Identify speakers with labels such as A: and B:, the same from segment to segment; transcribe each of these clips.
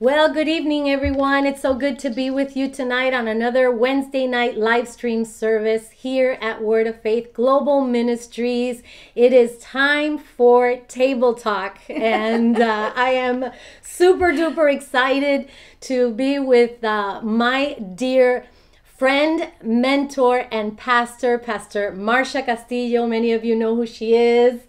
A: Well, good evening, everyone. It's so good to be with you tonight on another Wednesday night live stream service here at Word of Faith Global Ministries. It is time for Table Talk, and uh, I am super duper excited to be with uh, my dear friend, mentor, and pastor, Pastor Marcia Castillo. Many of you know who she is.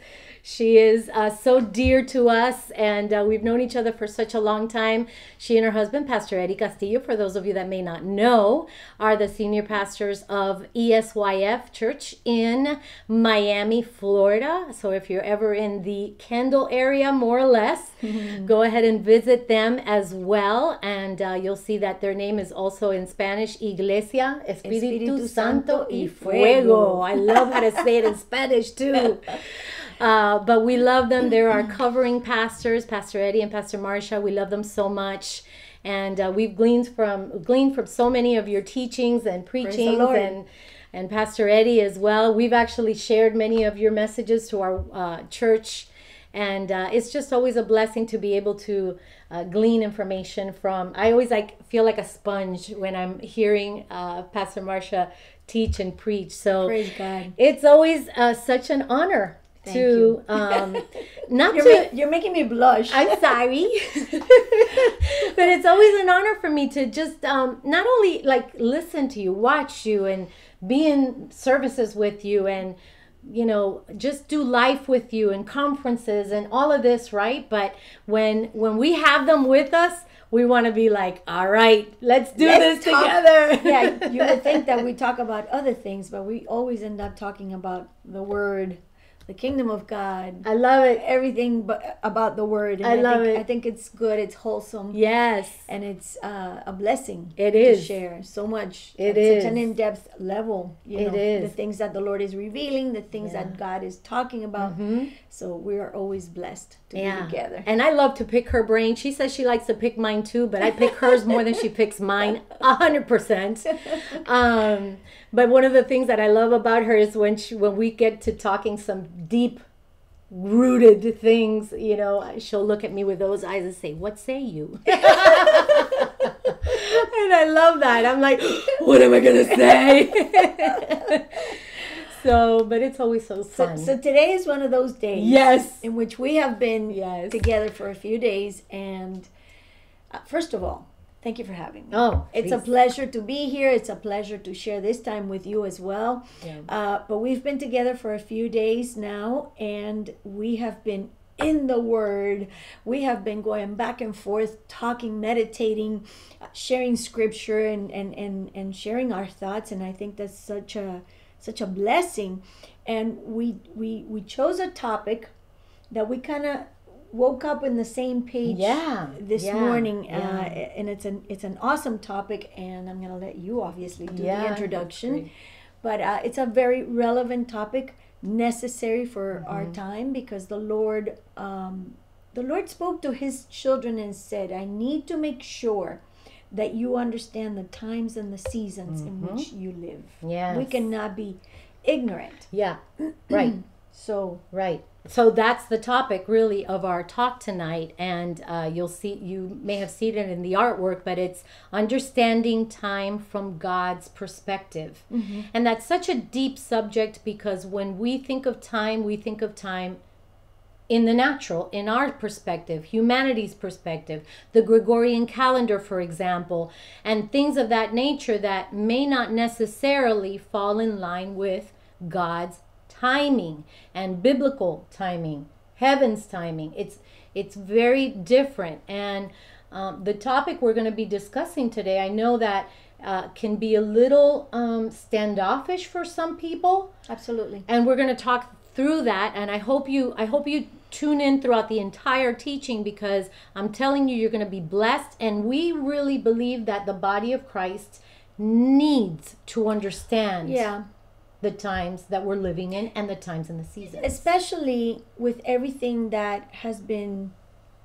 A: She is uh, so dear to us, and uh, we've known each other for such a long time. She and her husband, Pastor Eddie Castillo, for those of you that may not know, are the senior pastors of ESYF Church in Miami, Florida. So if you're ever in the Kendall area, more or less, mm-hmm. go ahead and visit them as well. And uh, you'll see that their name is also in Spanish Iglesia Espíritu, Espíritu Santo y Fuego. I love how to say it in Spanish too. Uh, but we love them. They're our covering pastors, Pastor Eddie and Pastor Marcia. We love them so much. And uh, we've gleaned from gleaned from so many of your teachings and preachings and and Pastor Eddie as well. We've actually shared many of your messages to our uh, church, and uh, it's just always a blessing to be able to uh, glean information from. I always like feel like a sponge when I'm hearing uh, Pastor Marcia teach and preach. So it's always uh, such an honor Thank to um,
B: not you're to ma- you're making me blush.
A: I'm sorry, but it's always an honor for me to just um, not only like listen to you, watch you, and be in services with you, and you know just do life with you and conferences and all of this, right? But when when we have them with us, we want to be like, all right, let's do let's this talk. together.
B: yeah, you would think that we talk about other things, but we always end up talking about the word the kingdom of God.
A: I love it.
B: Everything but about the word.
A: And I, I love
B: think,
A: it.
B: I think it's good. It's wholesome.
A: Yes.
B: And it's uh, a blessing.
A: It is.
B: To share so much.
A: It is
B: such an in-depth level.
A: You it know, is.
B: The things that the Lord is revealing, the things yeah. that God is talking about. Mm-hmm. So we are always blessed to yeah. be together.
A: And I love to pick her brain. She says she likes to pick mine too, but I pick hers more than she picks mine. A hundred percent. Um, but one of the things that I love about her is when she, when we get to talking some deep rooted things, you know, she'll look at me with those eyes and say, "What say you?" and I love that. I'm like, "What am I going to say?" so, but it's always so fun.
B: So, so, today is one of those days.
A: Yes.
B: In which we have been
A: yes.
B: together for a few days and uh, first of all, Thank you for having me.
A: Oh,
B: it's a pleasure to be here. It's a pleasure to share this time with you as well.
A: Yeah.
B: Uh, but we've been together for a few days now, and we have been in the Word. We have been going back and forth, talking, meditating, uh, sharing Scripture, and and and and sharing our thoughts. And I think that's such a such a blessing. And we we we chose a topic that we kind of woke up in the same page
A: yeah
B: this
A: yeah,
B: morning
A: yeah.
B: Uh, and it's an it's an awesome topic and i'm going to let you obviously do yeah, the introduction but uh, it's a very relevant topic necessary for mm-hmm. our time because the lord um, the lord spoke to his children and said i need to make sure that you understand the times and the seasons mm-hmm. in which you live.
A: Yeah
B: we cannot be ignorant.
A: Yeah. Right.
B: So
A: right. So that's the topic really of our talk tonight. And uh, you'll see you may have seen it in the artwork but it's understanding time from god's perspective.
B: Mm-hmm.
A: and that's such a deep subject because when we think of time we think of time in the natural in our perspective humanity's perspective the gregorian calendar for example and things of that nature that may not necessarily fall in line with god's timing and biblical timing, heaven's timing. It's it's very different. And um, the topic we're going to be discussing today, I know that uh, can be a little um, standoffish for some people.
B: Absolutely.
A: And we're going to talk through that. And I hope you I hope you tune in throughout the entire teaching because I'm telling you, you're going to be blessed. And we really believe that the body of Christ needs to understand.
B: Yeah
A: the times that we're living in and the times and the seasons.
B: Especially with everything that has been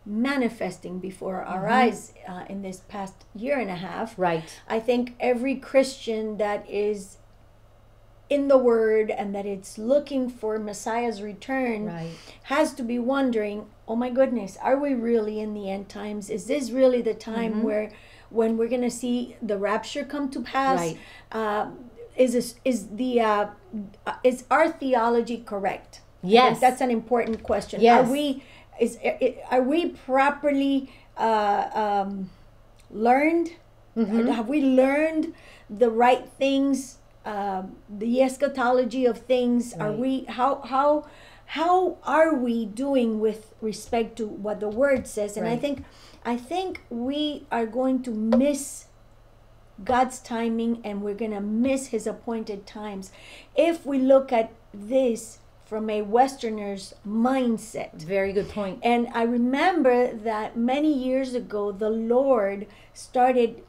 B: manifesting before our mm-hmm. eyes uh, in this past year and a half.
A: Right.
B: I think every Christian that is in the word and that it's looking for Messiah's return
A: Right.
B: has to be wondering, oh my goodness, are we really in the end times? Is this really the time
A: Mm-hmm.
B: where when we're going to see the rapture come to pass?
A: Right.
B: Uh, is this, is the uh, uh, is our theology correct?
A: Yes.
B: that's an important question.
A: Yes.
B: Are we is are we properly uh, um, learned?
A: Mm-hmm.
B: Have we learned the right things? Um, the eschatology of things. Are we how how how are we doing with respect to what the word says? And I think I think we are going to miss God's timing and we're going to miss his appointed times if we look at this from a westerner's mindset.
A: Very good point.
B: And I remember that many years ago, the Lord started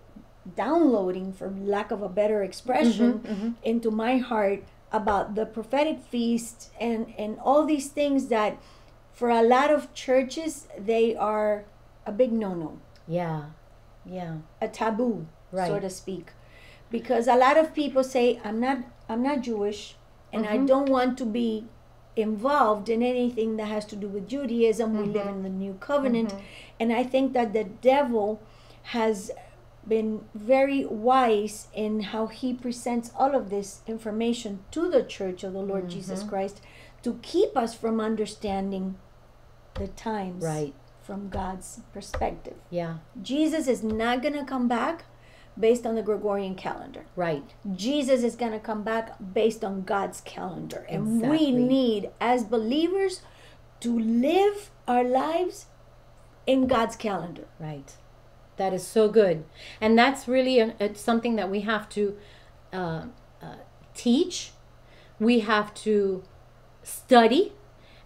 B: downloading, for lack of a better expression, mm-hmm, mm-hmm. into my heart about the prophetic feast and, and all these things that for a lot of churches, they are a big no no,
A: Yeah. Yeah.
B: a taboo, so
A: Right.
B: to speak. Because a lot of people say, I'm not, I'm not Jewish and I mm-hmm. don't want to be involved in anything that has to do with Judaism. We live in the new covenant. And I think that the devil has been very wise in how he presents all of this information to the church of the Lord mm-hmm. Jesus Christ to keep us from understanding the times
A: Right.
B: from God's perspective.
A: Yeah.
B: Jesus is not going to come back based on the Gregorian calendar.
A: Right.
B: Jesus is going to come back based on God's calendar. And we need, as believers, to live our lives in God's calendar.
A: Right. That is so good. And that's really a, it's something that we have to uh, uh, teach. We have to study.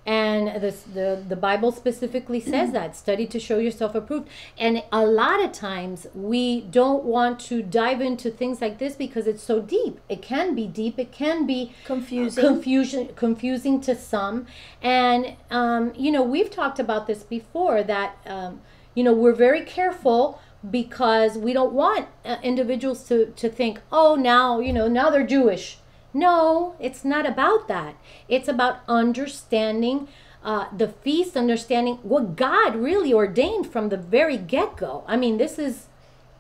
A: And this, the, the Bible specifically says that study to show yourself approved. And a lot of times we don't want to dive into things like this because it's so deep. It can be deep, it can be
B: Confusing.
A: confusion confusing to some and um, you know we've talked about this before that um, you know we're very careful because we don't want uh, individuals to, to think oh now you know now they're jewish. No it's not about that. It's about understanding uh, the feast understanding what god really ordained from the very get-go. I mean this is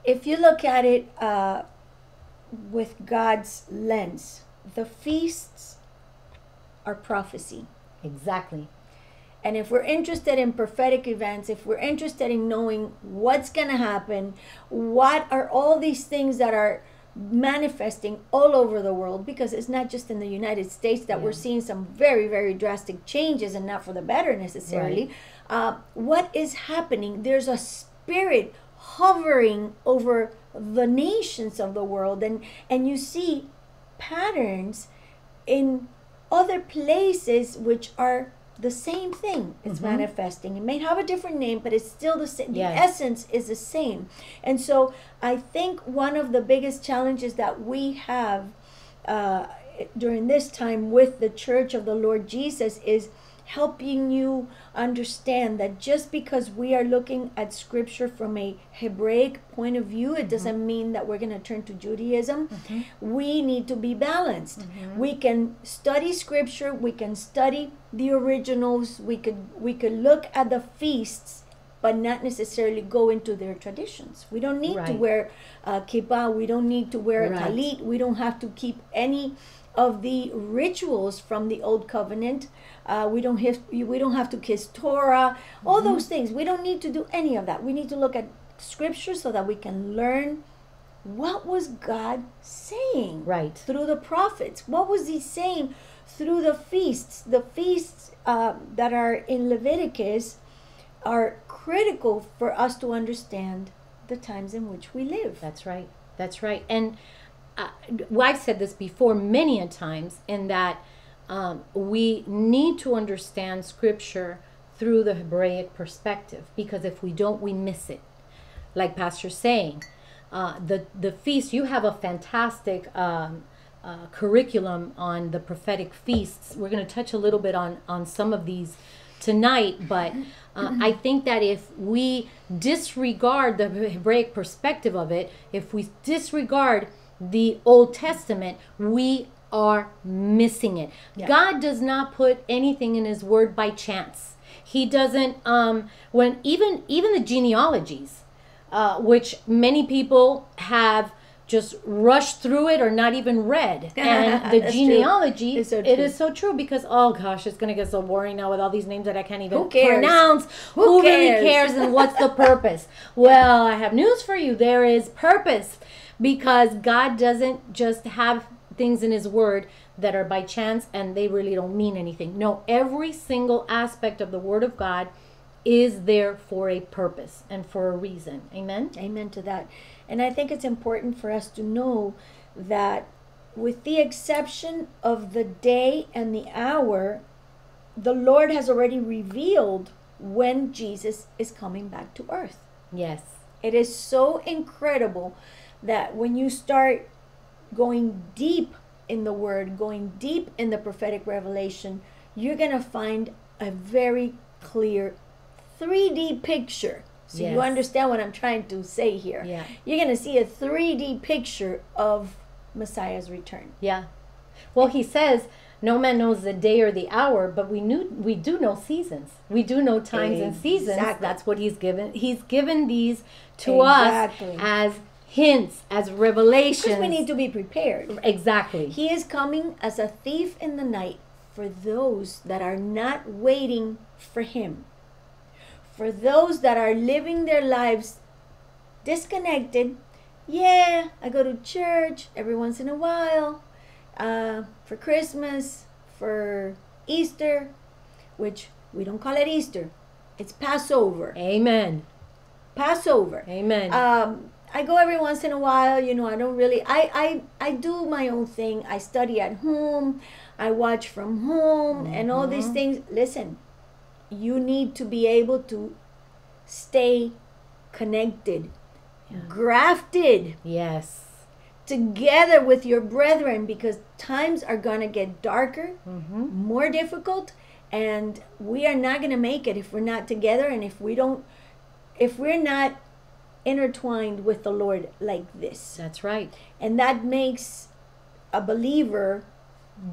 B: If you look at it uh, with God's lens, the feasts are prophecy.
A: exactly
B: And if we're interested in prophetic events, if we're interested in knowing what's going to happen, what are all these things that are manifesting all over the world, because it's not just in the United States that we're seeing some very, very drastic changes and not for the better necessarily. Uh, what is happening? There's a spirit hovering over the nations of the world, and, and you see patterns in other places which are the same thing it's manifesting. It may have a different name but it's still the same the essence is the same. And so i think one of the biggest challenges that we have uh, during this time with the church of the lord jesus is helping you understand that just because we are looking at scripture from a Hebraic point of view, it mm-hmm. doesn't mean that we're going to turn to Judaism. Mm-hmm. We need to be balanced. Mm-hmm. We can study scripture, we can study the originals, we could we could look at the feasts but not necessarily go into their traditions. We don't need to wear uh, kippah. We don't need to wear a
A: Right.
B: talit. We don't have to keep any of the rituals from the old covenant. Uh, we don't have we don't have to kiss Torah. All
A: Mm-hmm.
B: those things. We don't need to do any of that. We need to look at scripture so that we can learn what was God saying
A: right
B: through the prophets. What was He saying through the feasts? The feasts uh, that are in Leviticus are critical for us to understand the times in which we live.
A: That's right. That's right. And uh, I've said this before many a times in that um, we need to understand Scripture through the Hebraic perspective because if we don't, we miss it. Like Pastor's saying, uh, the the feast. You have a fantastic um, uh, curriculum on the prophetic feasts. We're going to touch a little bit on on some of these tonight, but uh, I think that if we disregard the Hebraic perspective of it, if we disregard the Old Testament, we are missing it.
B: Yeah.
A: God does not put anything in his word by chance. He doesn't um when even even the genealogies uh, which many people have just rushed through it or not even read. And the genealogy,
B: so
A: it
B: true.
A: so true because oh gosh, it's gonna get so boring now with all these names that I can't even
B: Who cares?
A: pronounce.
B: Who
A: Who, really
B: cares?
A: cares and what's the purpose? well, I have news for you. There is purpose because God doesn't just have things in His Word that are by chance and they really don't mean anything. No, every single aspect of the Word of God is there for a purpose and for a reason. Amen.
B: Amen to that. And I think it's important for us to know that, with the exception of the day and the hour, the Lord has already revealed when Jesus is coming back to earth.
A: Yes.
B: It is so incredible that when you start going deep in the word, going deep in the prophetic revelation, you're going to find a very clear 3D picture. So you understand what I'm trying to say here.
A: Yeah.
B: You're going to see a 3D picture of Messiah's return.
A: Yeah. Well, he says, no man knows the day or the hour, but we knew we do know seasons. We do know times and seasons. That's what he's given. He's given these to
B: Exactly.
A: us as hints, as revelations.
B: Because we need to be prepared.
A: exactly.
B: He is coming as a thief in the night for those that are not waiting for him. For those that are living their lives disconnected. Yeah, I go to church every once in a while uh, for Christmas, for Easter, which we don't call it Easter, it's Passover.
A: Amen.
B: Passover.
A: Amen.
B: Um, I go every once in a while. You know, I don't really. I I I do my own thing. I study at home. I watch from home, and all these things. Listen, you need to be able to stay connected, grafted
A: yes.
B: together with your brethren because times are gonna get darker,
A: Mm-hmm.
B: more difficult, and we are not gonna make it if we're not together and if we don't, if we're not intertwined with the Lord like this.
A: That's right.
B: And that makes a believer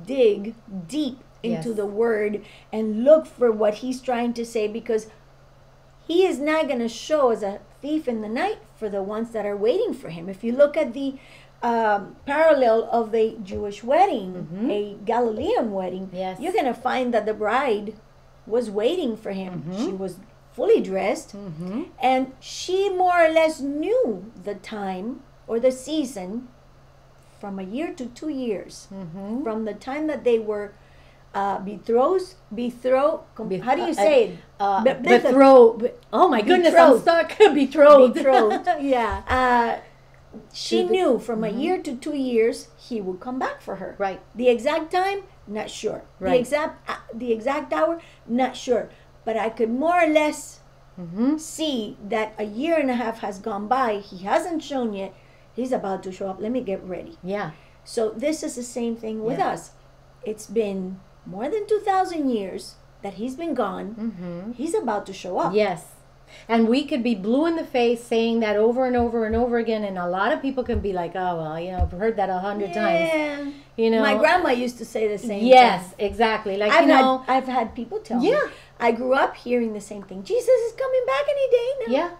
B: dig deep into
A: Yes.
B: the word and look for what he's trying to say because he is not going to show as a thief in the night for the ones that are waiting for him. If you look at the um, parallel of the Jewish wedding,
A: Mhm.
B: a Galilean wedding,
A: Yes.
B: you're going to find that the bride was waiting for him.
A: Mhm.
B: She was fully dressed
A: Mm-hmm.
B: and she more or less knew the time or the season from a year to two years
A: Mm-hmm.
B: from the time that they were uh, betrothed betrothed how do you
A: uh,
B: say it
A: Uh,
B: Be- be-
A: betrothed. Oh my goodness, I'm stuck. betrothed.
B: Betrothed.
A: yeah.
B: uh, she
A: the-
B: knew from a
A: Mhm.
B: year to two years he would come back for her
A: Right.
B: the exact time not sure
A: Right.
B: the exact uh, the exact hour not sure but i could more or less
A: Mm-hmm.
B: see that a year and a half has gone by he hasn't shown yet he's about to show up let me get ready
A: Yeah.
B: so this is the same thing with
A: Yeah.
B: us it's been more than 2000 years that he's been gone
A: Mm-hmm.
B: he's about to show up
A: Yes. And we could be blue in the face saying that over and over and over again, and a lot of people can be like, "Oh well, you know, I've heard that a hundred times."
B: Yeah.
A: You know,
B: my grandma used to say the same
A: Yes,
B: thing.
A: exactly. Like
B: I've
A: you know,
B: had I've had people tell me. I grew up hearing the same thing. Jesus is coming back any day now.
A: yeah,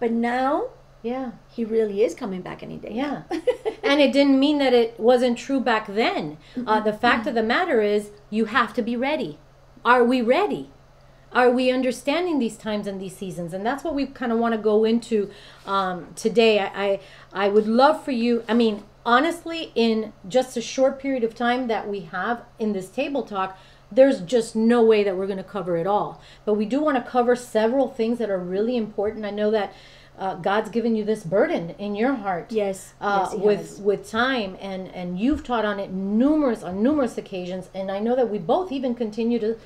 B: But now
A: yeah,
B: he really is coming back any day.
A: yeah. and it didn't mean that it wasn't true back then. Uh, the fact of the matter is, you have to be ready. Are we ready? Are we understanding these times and these seasons? And that's what we kind of want to go into um, today. I, I I would love for you. I mean, honestly, in just a short period of time that we have in this table talk, there's just no way that we're going to cover it all. But we do want to cover several things that are really important. I know that uh, God's given you this burden in your heart
B: Yes.
A: uh,
B: yes,
A: with
B: has.
A: with time and and you've taught on it numerous on numerous occasions and I know that we both even continue to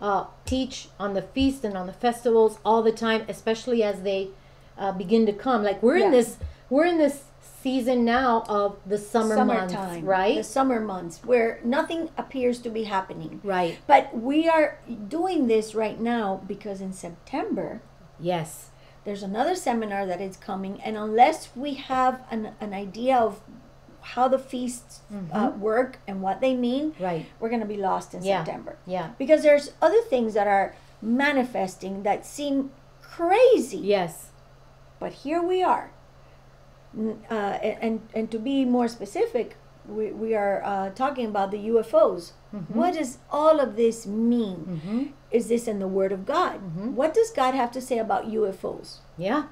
A: uh, teach on the feast and on the festivals all the time especially as they uh, begin to come like we're in this we're in this season now of the summer months right
B: The summer months where nothing appears to be happening.
A: right
B: But we are doing this right now because in September
A: yes
B: there's another seminar that is coming and unless we have an, an idea of how the feasts uh, work and what they mean,
A: Right.
B: we're going to be lost in
A: Yeah.
B: September.
A: Yeah.
B: Because there's other things that are manifesting that seem crazy.
A: Yes.
B: But here we are. Uh, and, and to be more specific, we, we are uh, talking about the UFOs. What does all of this mean?
A: Mm-hmm.
B: Is this in the Word of God? What does God have to say about UFOs?
A: Yeah.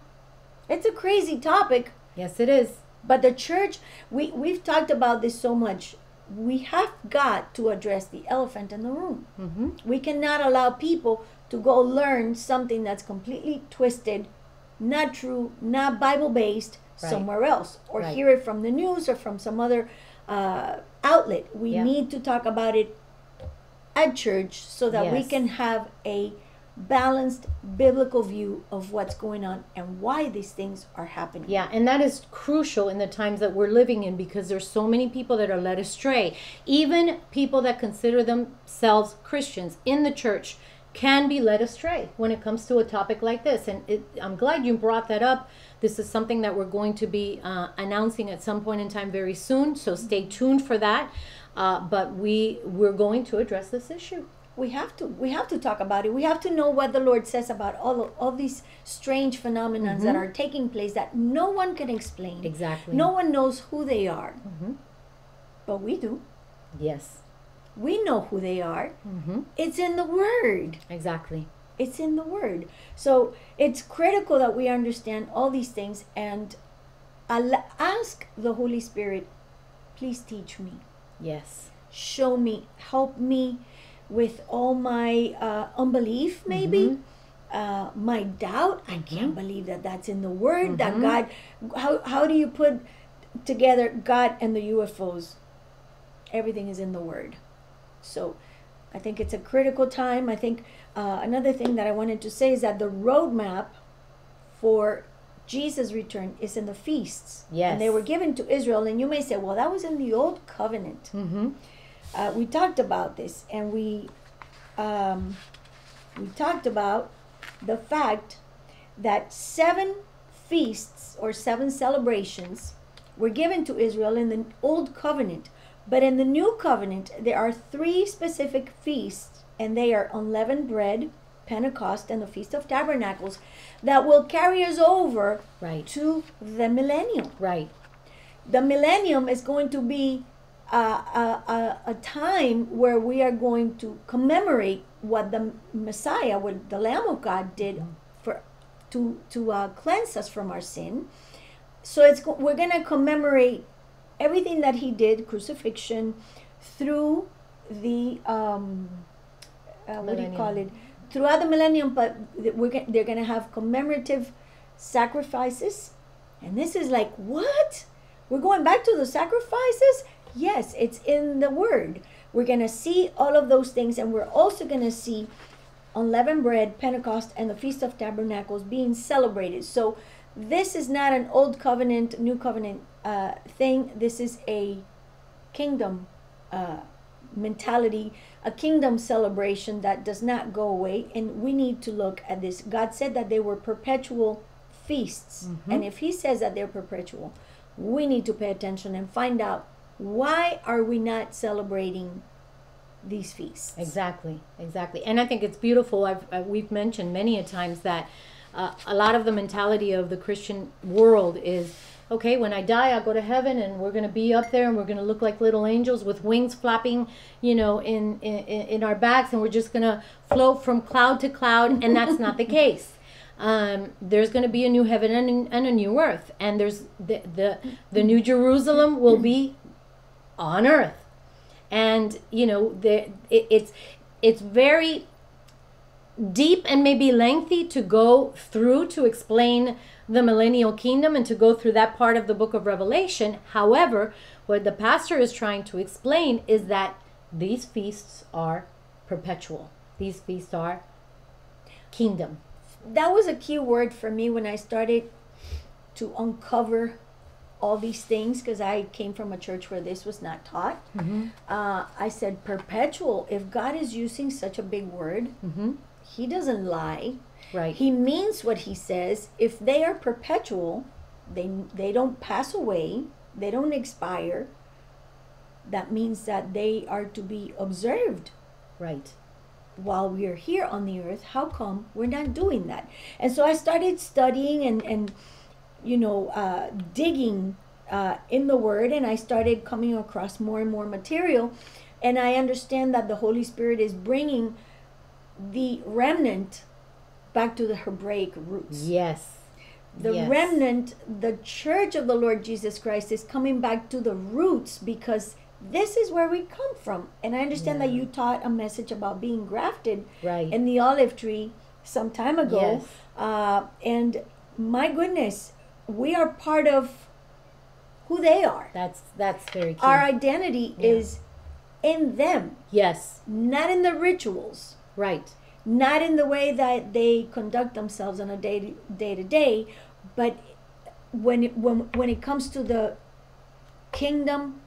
B: It's a crazy topic,
A: Yes, it is.
B: but the church, we, we've talked about this so much. We have got to address the elephant in the room.
A: Mm-hmm.
B: We cannot allow people to go learn something that's completely twisted, not true, not Bible based
A: Right.
B: somewhere else, or
A: Right.
B: hear it from the news or from some other uh, outlet. We
A: Yeah.
B: need to talk about it at church so that we can have a balanced biblical view of what's going on and why these things are happening.
A: Yeah, and that is crucial in the times that we're living in because there's so many people that are led astray. Even people that consider themselves Christians in the church can be led astray when it comes to a topic like this. And it, I'm glad you brought that up. This is something that we're going to be uh, announcing at some point in time very soon. So stay tuned for that. Uh, but we we're going to address this issue.
B: we have to we have to talk about it we have to know what the lord says about all of, all these strange phenomena that are taking place that no one can explain
A: Exactly.
B: no one knows who they are
A: Mhm.
B: but we do
A: Yes.
B: We know who they are
A: Mm-hmm.
B: it's in the word
A: Exactly.
B: it's in the word so it's critical that we understand all these things and al- ask the holy spirit please teach me
A: Yes.
B: show me, help me with all my uh, unbelief, maybe. Uh, my doubt, I can't believe that that's in the Word. That God, how how do you put together God and the UFOs? Everything is in the Word. So, I think it's a critical time. I think uh, another thing that I wanted to say is that the roadmap for Jesus' return is in the feasts. And they were given to Israel. And you may say, well, that was in the old covenant.
A: Mm-hmm.
B: Uh, we talked about this and we um, we talked about the fact that seven feasts or seven celebrations were given to Israel in the old covenant. But in the new covenant, there are three specific feasts, and they are unleavened bread, Pentecost, and the Feast of Tabernacles, that will carry us over
A: Right.
B: to the millennium
A: Right.
B: the millennium is going to be a, a, a, a time where we are going to commemorate what the Messiah, what the Lamb of God did for to to uh, cleanse us from our sin. So it's we're gonna commemorate everything that He did, crucifixion, through the um, uh, what do you call it? Throughout the millennium, but we're they're gonna have commemorative sacrifices, and this is like what? We're going back to the sacrifices? Yes, it's in the word. We're going to see all of those things, and we're also going to see unleavened bread, Pentecost, and the Feast of Tabernacles being celebrated. So, this is not an old covenant, new covenant uh, thing. This is a kingdom uh, mentality, a kingdom celebration that does not go away. And we need to look at this. God said that they were perpetual feasts. And if He says that they're perpetual, we need to pay attention and find out why are we not celebrating these feasts?
A: Exactly, exactly. And I think it's beautiful. I've, I, we've mentioned many a times that uh, a lot of the mentality of the Christian world is okay, when I die, I'll go to heaven and we're going to be up there and we're going to look like little angels with wings flapping, you know, in, in, in our backs and we're just going to float from cloud to cloud. And that's not the case. Um, there's going to be a new heaven and, and a new earth. And there's the, the, the new Jerusalem will be on earth and you know the it, it's it's very deep and maybe lengthy to go through to explain the millennial kingdom and to go through that part of the book of revelation however what the pastor is trying to explain is that these feasts are perpetual these feasts are kingdom
B: that was a key word for me when I started to uncover all these things because I came from a church where this was not taught. Uh, I said, perpetual. If God is using such a big word,
A: mm-hmm.
B: He doesn't lie.
A: right
B: He means what He says. If they are perpetual, they they don't pass away. they don't expire. That means that they are to be observed
A: Right.
B: while we are here on the earth. How come we're not doing that? And so I started studying and, and you know, uh, digging uh, in the Word, and I started coming across more and more material. And I understand that the Holy Spirit is bringing the remnant back to the Hebraic roots.
A: Yes.
B: The
A: Yes.
B: remnant, the church of the Lord Jesus Christ, is coming back to the roots because this is where we come from. And I understand that you taught a message about being grafted
A: Right.
B: in the olive tree some time ago.
A: Yes.
B: Uh, and my goodness, we are part of who they are.
A: That's that's very key.
B: Our identity
A: Yeah.
B: is in them,
A: yes.
B: not in the rituals,
A: Right.
B: not in the way that they conduct themselves on a day day to day, but when it, when when it comes to the kingdom,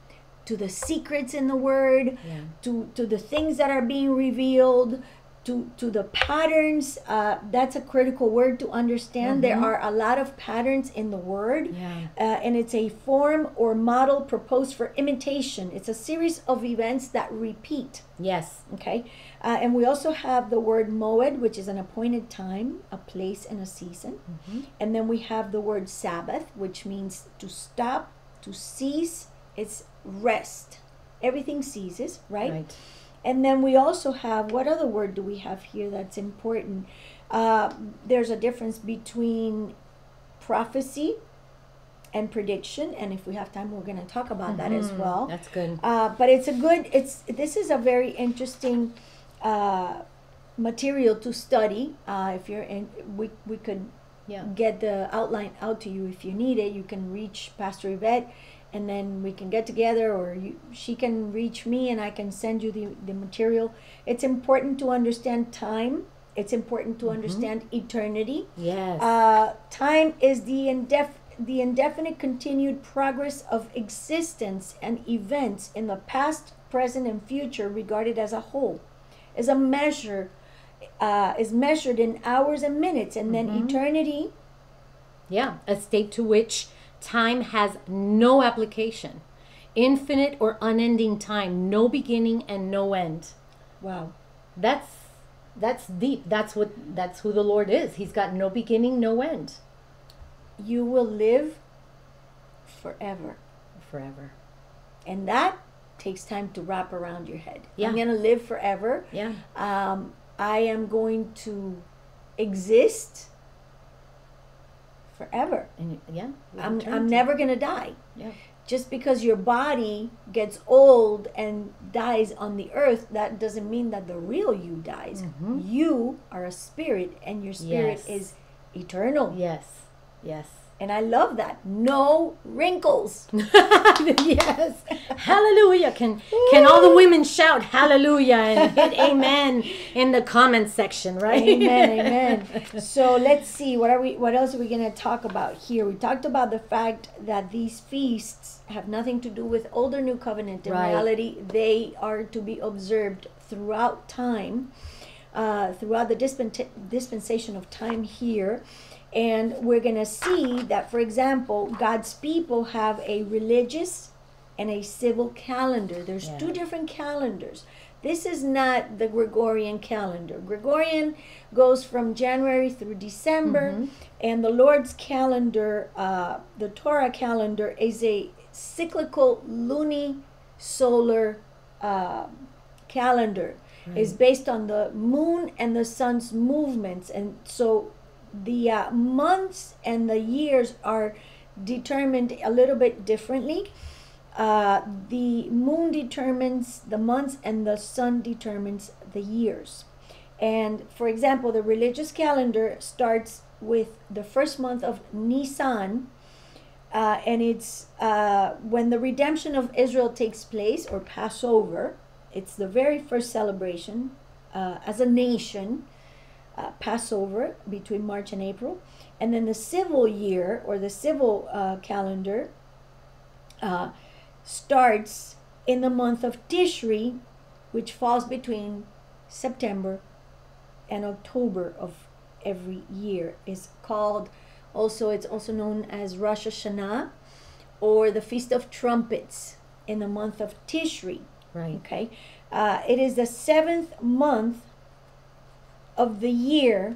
B: to the secrets in the word,
A: Yeah.
B: to to the things that are being revealed to to the patterns uh, that's a critical word to understand there
A: Mhm.
B: are a lot of patterns in the word
A: Yeah.
B: uh, and it's a form or model proposed for imitation it's a series of events that repeat
A: Yes.
B: okay uh, and we also have the word moed which is an appointed time a place and a season
A: Mhm.
B: and then we have the word sabbath which means to stop to cease it's rest everything ceases right,
A: Right.
B: And then we also have what other word do we have here that's important uh, there's a difference between prophecy and prediction and if we have time we're going to talk about that as
A: Mhm.
B: well
A: That's good.
B: uh, but it's a good it's this is a very interesting uh, material to study uh, if you're in we, we could
A: Yeah.
B: get the outline out to you if you need it you can reach pastor yvette and then we can get together or you, she can reach me and i can send you the, the material it's important to understand time it's important to understand eternity
A: Yes.
B: uh, time is the indef- the indefinite continued progress of existence and events in the past, present, and future regarded as a whole. Is a measure, uh, is measured in hours and minutes, and then
A: Mhm.
B: eternity.
A: yeah. A state to which time has no application, infinite or unending time, no beginning and no end.
B: Wow.
A: That's that's deep. That's what that's who the Lord is. He's got no beginning, no end.
B: You will live forever,
A: Forever.
B: and that takes time to wrap around your head.
A: Yeah.
B: I'm gonna live forever.
A: Yeah.
B: um, I am going to exist forever.
A: And yeah.
B: I'm, I'm never going to die.
A: Yeah.
B: Just because your body gets old and dies on the earth, that doesn't mean that the real you dies.
A: Mhm.
B: You are a spirit, and your spirit
A: Yes.
B: is eternal.
A: Yes. Yes.
B: And I love that. No wrinkles.
A: yes. Hallelujah. Can can all the women shout hallelujah and hit amen in the comment section, right?
B: amen amen so let's see what are we what else are we going to talk about here we talked about the fact that these feasts have nothing to do with old or new covenant in
A: Right.
B: reality they are to be observed throughout time uh, throughout the dispen- dispensation of time here and we're going to see that for example god's people have a religious and a civil calendar there's
A: Yeah.
B: two different calendars this is not the Gregorian calendar. Gregorian goes from January through December,
A: Mhm.
B: and the Lord's calendar, uh, the Torah calendar, is a cyclical luni-solar uh, calendar. Is based on the moon and the sun's movements, and so the uh, months and the years are determined a little bit differently. Uh, the moon determines the months and the sun determines the years. And for example, the religious calendar starts with the first month of Nisan, uh, and it's uh, when the redemption of Israel takes place, or Passover. It's the very first celebration uh, as a nation, uh, Passover between March and April. And then the civil year, or the civil uh, calendar, uh, starts in the month of Tishri, which falls between September and October of every year. is called also it's also known as Rosh Hashanah or the Feast of Trumpets in the month of Tishri.
A: Right.
B: Okay. Uh, it is the seventh month of the year,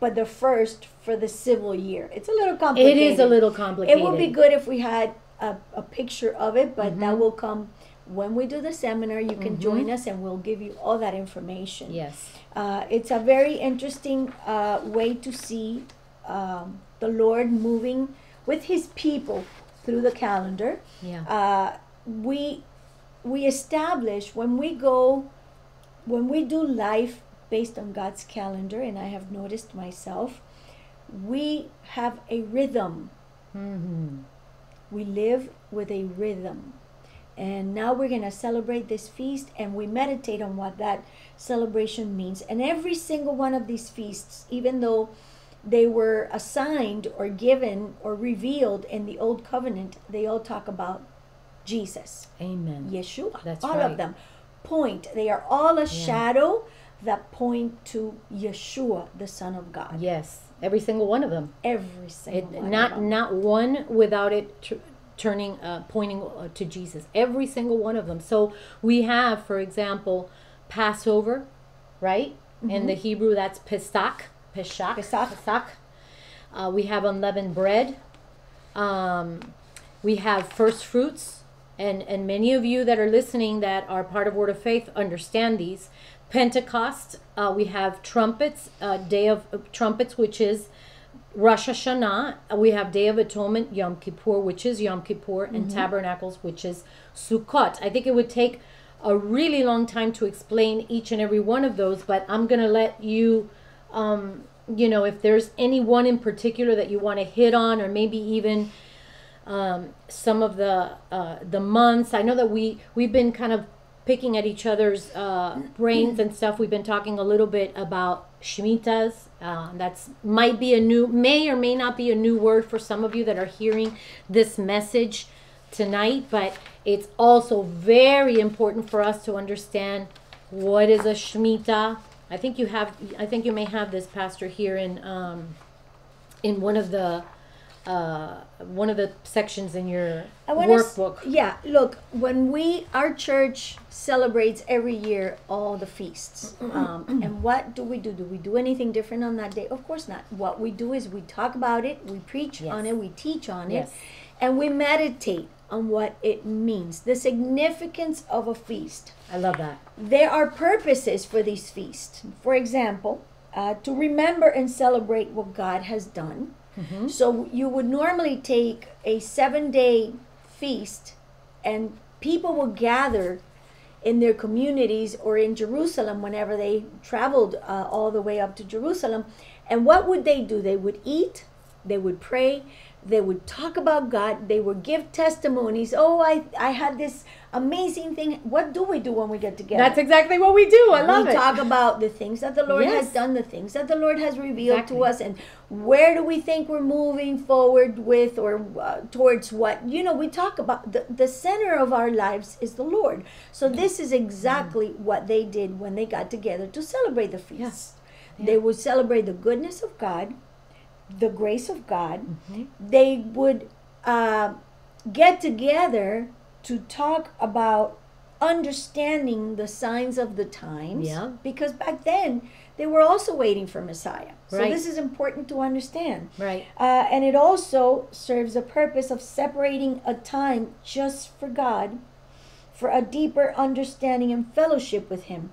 B: but the first for the civil year. It's a little complicated.
A: is a little complicated.
B: It would be good if we had a, a picture of it, but
A: Mm-hmm.
B: that will come when we do the seminar. You can join us and we'll give you all that information.
A: Yes.
B: Uh, it's a very interesting uh, way to see um, the Lord moving with His people through the calendar.
A: Yeah.
B: Uh, we we establish when we go when we do life based on God's calendar, and I have noticed myself, we have a rhythm.
A: Mm-hmm.
B: We live with a rhythm. And now we're going to celebrate this feast and we meditate on what that celebration means. And every single one of these feasts, even though they were assigned or given or revealed in the Old Covenant, they all talk about Jesus,
A: Amen.
B: Yeshua.
A: That's
B: all
A: right.
B: of them point. They are all a shadow that point to Yeshua, the Son of God.
A: Yes. Every single one of them.
B: Every single
A: It,
B: one.
A: not not one without it tr- turning uh, pointing uh, to Jesus. Every single one of them. So we have, for example, Passover, right? In the Hebrew, that's Pesach. Pesach.
B: Pesach.
A: Pesach. Uh, we have unleavened bread. Um, we have first fruits, and and many of you that are listening that are part of Word of Faith understand these. Pentecost. Uh, we have trumpets, uh, Day of of Trumpets, which is Rosh Hashanah. Uh, We have Day of Atonement, Yom Kippur, which is Yom Kippur, and Tabernacles, which is Sukkot. I think it would take a really long time to explain each and every one of those, but I'm gonna let you, um, you know, if there's any one in particular that you want to hit on, or maybe even um, some of the uh, the months. I know that we we've been kind of picking at each other's uh, brains and stuff. We've been talking a little bit about shmitas. Uh, that's might be a new, may or may not be a new word for some of you that are hearing this message tonight. But it's also very important for us to understand what is a shmita. I think you have. I think you may have this pastor here in um, in one of the uh, one of the sections in your
B: I wanna s-
A: workbook.
B: yeah, look, when we our church celebrates every year all the feasts, um, and what do we do? Do we do anything different on that day? Of course not. What we do is we talk about it, we preach on it, we teach on
A: Yes.
B: it, and we meditate on what it means, the significance of a feast.
A: I love that.
B: There are purposes for these feasts. For example, uh, to remember and celebrate what God has done. So you would normally take a seven day feast and people would gather in their communities or in Jerusalem whenever they traveled uh, all the way up to Jerusalem. And what would they do? They would eat, they would pray, they would talk about God, they would give testimonies. Oh, I, I had this amazing thing. What do we do when we get together?
A: That's exactly what we do. I love
B: we
A: it.
B: talk about the things that the Lord
A: Yes.
B: has done, the things that the Lord has revealed
A: Exactly.
B: to us, and where do we think we're moving forward with or uh, towards what? You know, we talk about the, the center of our lives is the Lord. So
A: Mm-hmm.
B: this is exactly what they did when they got together to celebrate the feast.
A: Yes.
B: They would celebrate the goodness of God, the grace of God.
A: Mm-hmm.
B: They would uh, get together to talk about understanding the signs of the times.
A: Yeah.
B: Because back then, they were also waiting for Messiah. So
A: Right.
B: this is important to understand.
A: Right.
B: Uh, and it also serves a purpose of separating a time just for God, for a deeper understanding and fellowship with Him.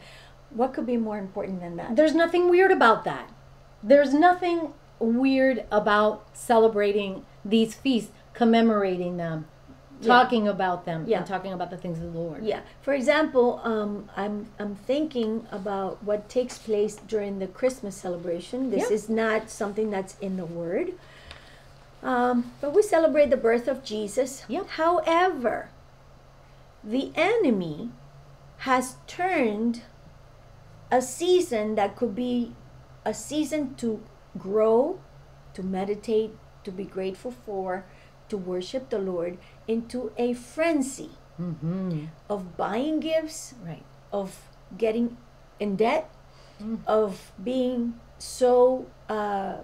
B: What could be more important than that?
A: There's nothing weird about that. There's nothing weird about celebrating these feasts, commemorating them,
B: Yeah.
A: talking about them,
B: Yeah.
A: and talking about the things of the Lord.
B: Yeah. For example, um, I'm I'm thinking about what takes place during the Christmas celebration. This
A: Yeah.
B: is not something that's in the Word, um, but we celebrate the birth of Jesus.
A: Yep.
B: However, the enemy has turned a season that could be a season to grow, to meditate, to be grateful for, to worship the Lord into a frenzy
A: Mm-hmm.
B: of buying gifts,
A: Right.
B: of getting in debt,
A: Mm.
B: of being so uh,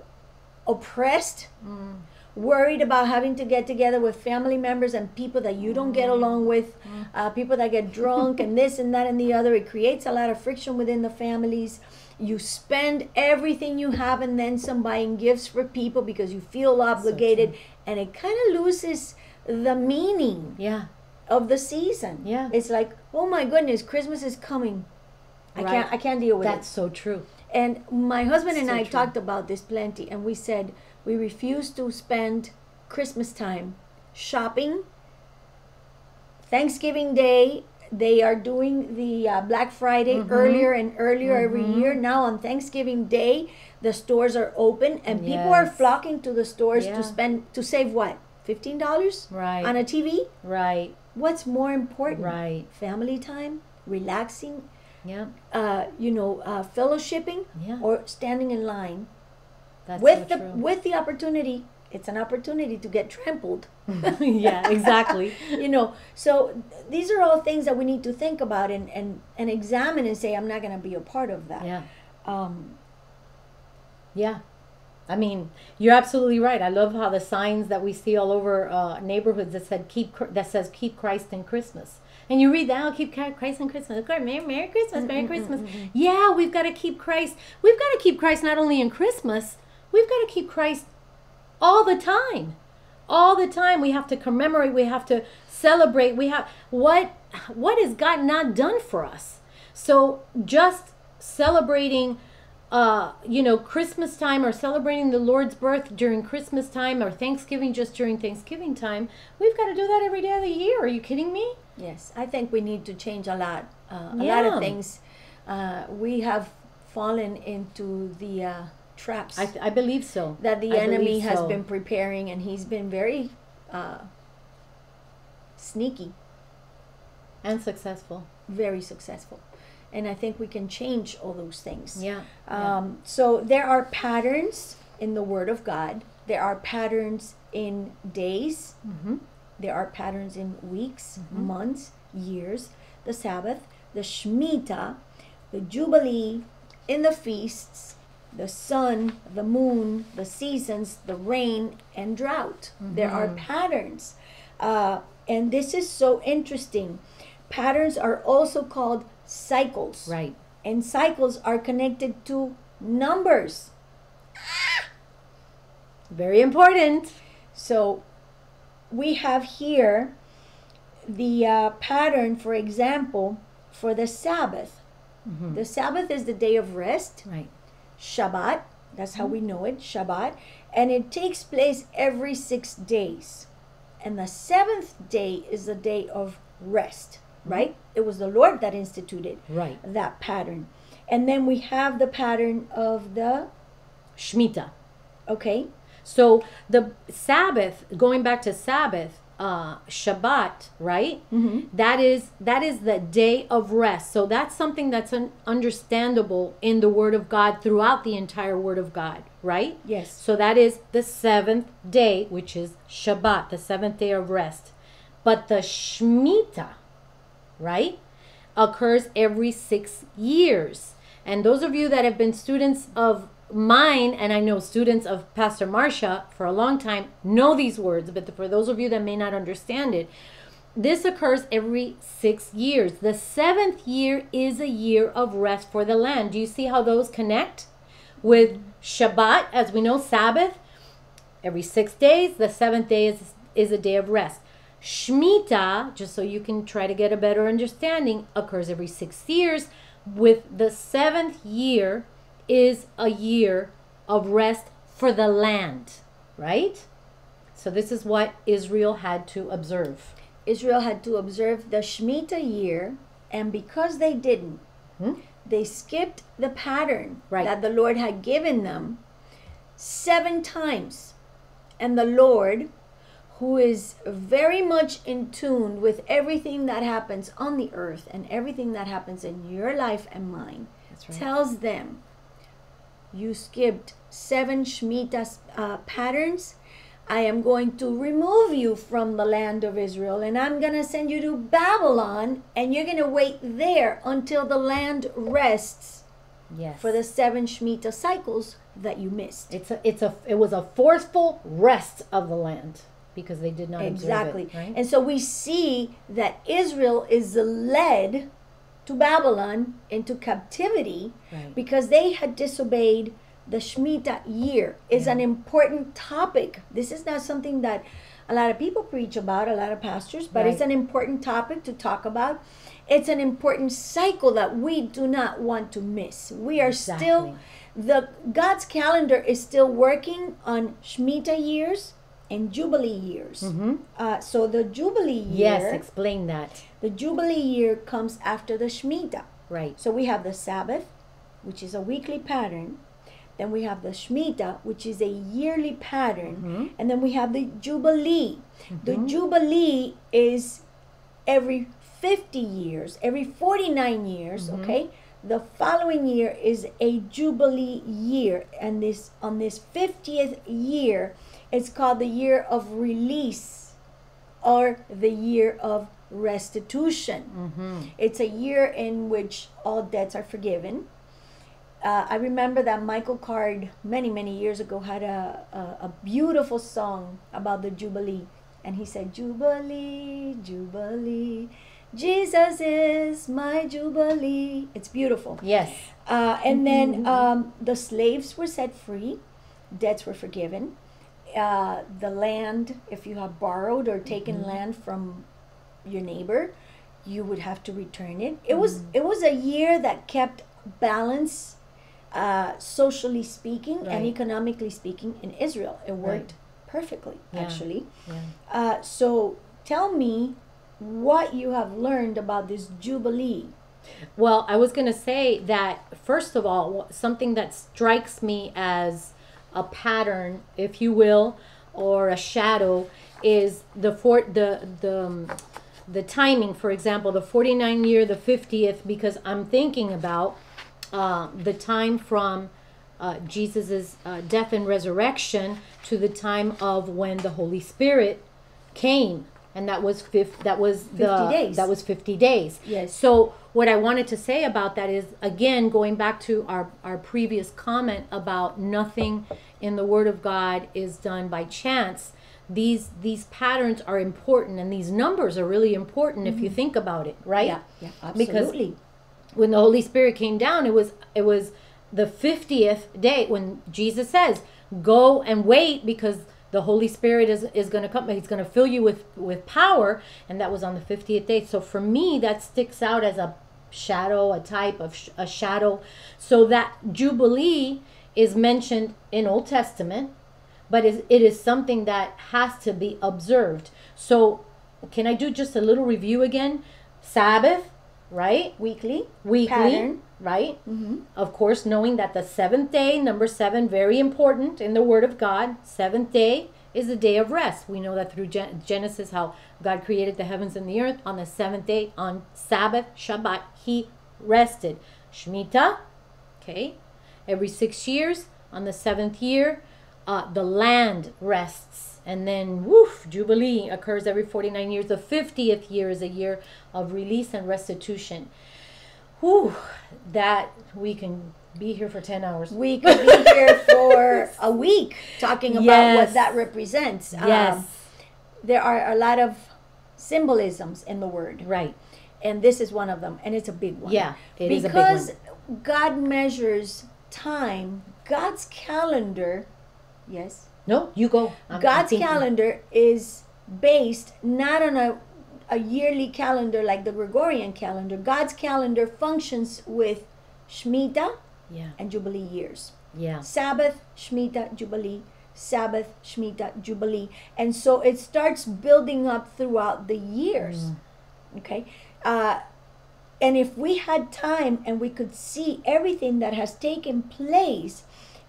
B: oppressed
A: Mm.
B: worried about having to get together with family members and people that you don't get along with, uh, people that get drunk and this and that and the other. It creates a lot of friction within the families. You spend everything you have and then some buying gifts for people because you feel obligated, and it kind of loses the meaning
A: Yeah.
B: of the season.
A: Yeah.
B: It's like, oh my goodness, Christmas is coming. I
A: Right.
B: can't I can't deal with it.
A: That's so true.
B: And my husband and
A: So
B: I
A: true.
B: talked about this plenty and we said we refuse to spend Christmas time shopping. Thanksgiving Day, they are doing the uh, Black Friday
A: Mm-hmm.
B: earlier and earlier every year. Now on Thanksgiving Day, the stores are open and people are flocking to the stores
A: Yeah.
B: to spend to save what? $15
A: Right.
B: on a TV?
A: Right.
B: What's more important?
A: Right.
B: Family time, relaxing,
A: Yeah.
B: uh, you know, uh, fellowshipping,
A: Yeah.
B: or standing in line
A: That's
B: with
A: so
B: the
A: true.
B: with the opportunity. It's an opportunity to get trampled.
A: yeah. Exactly.
B: you know, so these are all things that we need to think about and and and examine and say, I'm not going to be a part of that.
A: Yeah.
B: Um,
A: Yeah. I mean, you're absolutely right. I love how the signs that we see all over uh, neighborhoods that said keep that says keep Christ in Christmas. And you read that, oh, keep Christ in Christmas. Of course, Merry, Merry Christmas, Merry Christmas. Yeah, we've got to keep Christ. We've got to keep Christ not only in Christmas, we've got to keep Christ all the time. All the time we have to commemorate, we have to celebrate. We have what what has God not done for us? So just celebrating uh, you know, Christmas time or celebrating the Lord's birth during Christmas time or Thanksgiving just during Thanksgiving time, we've got to do that every day of the year. Are you kidding me?
B: yes, I think we need to change a lot. Uh, a lot of things. Uh, we have fallen into the uh, traps.
A: I, I believe so.
B: that the
A: I
B: enemy has
A: so.
B: been preparing and he's been very uh, sneaky
A: and successful.
B: very successful and i think we can change all those things
A: Yeah. yeah.
B: um, so there are patterns in the word of god there are patterns in days
A: Mhm.
B: there are patterns in weeks
A: Mm-hmm.
B: months years the sabbath the shemitah the jubilee in the feasts the sun the moon the seasons the rain and drought there are
A: Mm-hmm.
B: patterns uh, and this is so interesting patterns are also called cycles
A: Right.
B: and cycles are connected to numbers
A: Very important.
B: So we have here the uh, pattern, for example, for the Sabbath. The Sabbath is the day of rest,
A: Right.
B: Shabbat. That's how mm-hmm. we know it, Shabbat. And it takes place every six days. And the seventh day is the day of rest, mm-hmm. right? It was the Lord that instituted
A: Right.
B: that pattern. And then we have the pattern of the,
A: Shemitah.
B: okay,
A: So the Sabbath, going back to Sabbath, uh, Shabbat, right?
B: Mhm.
A: That is that is the day of rest. So that's something that's un- understandable in the Word of God throughout the entire Word of God, right?
B: yes.
A: So that is the seventh day, which is Shabbat, the seventh day of rest. But the Shemitah, right, occurs every six years. And those of you that have been students of mine, and I know students of Pastor Marcia for a long time, know these words. But for those of you that may not understand it, this occurs every six years. The seventh year is a year of rest for the land. Do you see how those connect with Shabbat, as we know, Sabbath? Every six days, the seventh day is, is a day of rest. Shemitah, just so you can try to get a better understanding, occurs every six years. With the seventh year is a year of rest for the land, right? So this is what Israel had to observe.
B: Israel had to observe the Shemitah year, and because they didn't,
A: Hmm?
B: they skipped the pattern
A: Right.
B: that the Lord had given them seven times. And the Lord, who is very much in tune with everything that happens on the earth and everything that happens in your life and mine,
A: right.
B: tells them, You skipped seven Shemitah uh, patterns. I am going to remove you from the land of Israel and I'm going to send you to Babylon and you're going to wait there until the land rests
A: Yes.
B: for the seven Shemitah cycles that you missed.
A: It's a, it's a, it was a forceful rest of the land because they did not
B: exactly.
A: observe it, right?
B: And so we see that Israel is led to Babylon into captivity
A: Right.
B: because they had disobeyed the Shemitah year. Is
A: Yeah.
B: an important topic. This is not something that a lot of people preach about, a lot of pastors, but it's an important topic to talk about. It's an important cycle that we do not want to miss. We are still the God's calendar is still working on Shemitah years and Jubilee years.
A: Mhm.
B: Uh, so the Jubilee year,
A: Yes, explain that.
B: the Jubilee year comes after the Shemitah.
A: Right.
B: So we have the Sabbath, which is a weekly pattern. Then we have the Shemitah, which is a yearly pattern.
A: Mhm.
B: And then we have the Jubilee. The
A: Mhm.
B: Jubilee is every 50 years, every 49 years,
A: Mhm.
B: okay? The following year is a Jubilee year. And this on this 50th year, it's called the year of release or the year of restitution.
A: Mm-hmm.
B: It's a year in which all debts are forgiven. Uh, I remember that Michael Card many, many years ago had a, a, a beautiful song about the Jubilee. And he said, Jubilee, Jubilee, Jesus is my Jubilee. It's beautiful.
A: Yes.
B: Uh, and then um, the slaves were set free, debts were forgiven. Uh, the land, if you have borrowed or taken land from your neighbor, you would have to return it. It was it was a year that kept balance, uh, socially speaking and economically speaking, in Israel. It worked
A: Right.
B: perfectly,
A: Yeah.
B: actually.
A: Yeah.
B: Uh, so tell me what you have learned about this jubilee.
A: Well, I was going to say that first of all, something that strikes me as a pattern, if you will, or a shadow, is the for the the um, the timing. For example, the forty nine year, the fiftieth, because I'm thinking about uh, the time from uh, Jesus's uh, death and resurrection to the time of when the Holy Spirit came, and that was fifth. That was the
B: 50 days.
A: that was fifty days.
B: Yes.
A: So what I wanted to say about that is again going back to our our previous comment about nothing in the Word of God is done by chance. These these patterns are important, and these numbers are really important if you think about it, right?
B: Mm-hmm. Yeah, yeah,
A: Because when the Holy Spirit came down, it was it was the fiftieth day when Jesus says, "Go and wait," because the Holy Spirit is is going to come. He's going to fill you with with power, and that was on the fiftieth day. So for me, that sticks out as a shadow, a type of sh- a shadow. So that jubilee is mentioned in Old Testament, but it is something that has to be observed. So can I do just a little review again? Sabbath, right?
B: Weekly.
A: weekly,
B: Pattern.
A: right?
B: Mm-hmm.
A: Of course, knowing that the seventh day, number seven, very important in the Word of God. Seventh day is the day of rest. We know that through Gen- Genesis, how God created the heavens and the earth. On the seventh day, on Sabbath, Shabbat, He rested. Shemitah, okay, every six years. On the seventh year, uh, the land rests. And then, woof, Jubilee occurs every 49 years. The 50th year is a year of release and restitution. Whew, that we can be here for 10 hours.
B: We could be here for a week talking about
A: Yes.
B: what that represents. Um,
A: Yes,
B: there are a lot of symbolisms in the word,
A: right.
B: and this is one of them, and it's a big one.
A: Yeah, it is a big
B: because
A: one.
B: God measures time. God's calendar, yes,
A: No, you go. I'm- I'm
B: God's calendar is based not on a, a yearly calendar like the Gregorian calendar. God's calendar functions with Shemitah
A: Yeah,
B: and Jubilee years.
A: yeah.
B: Sabbath, Shemitah, Jubilee, Sabbath, Shemitah, Jubilee. And so it starts building up throughout the years.
A: Mm.
B: Okay? Uh, and if we had time and we could see everything that has taken place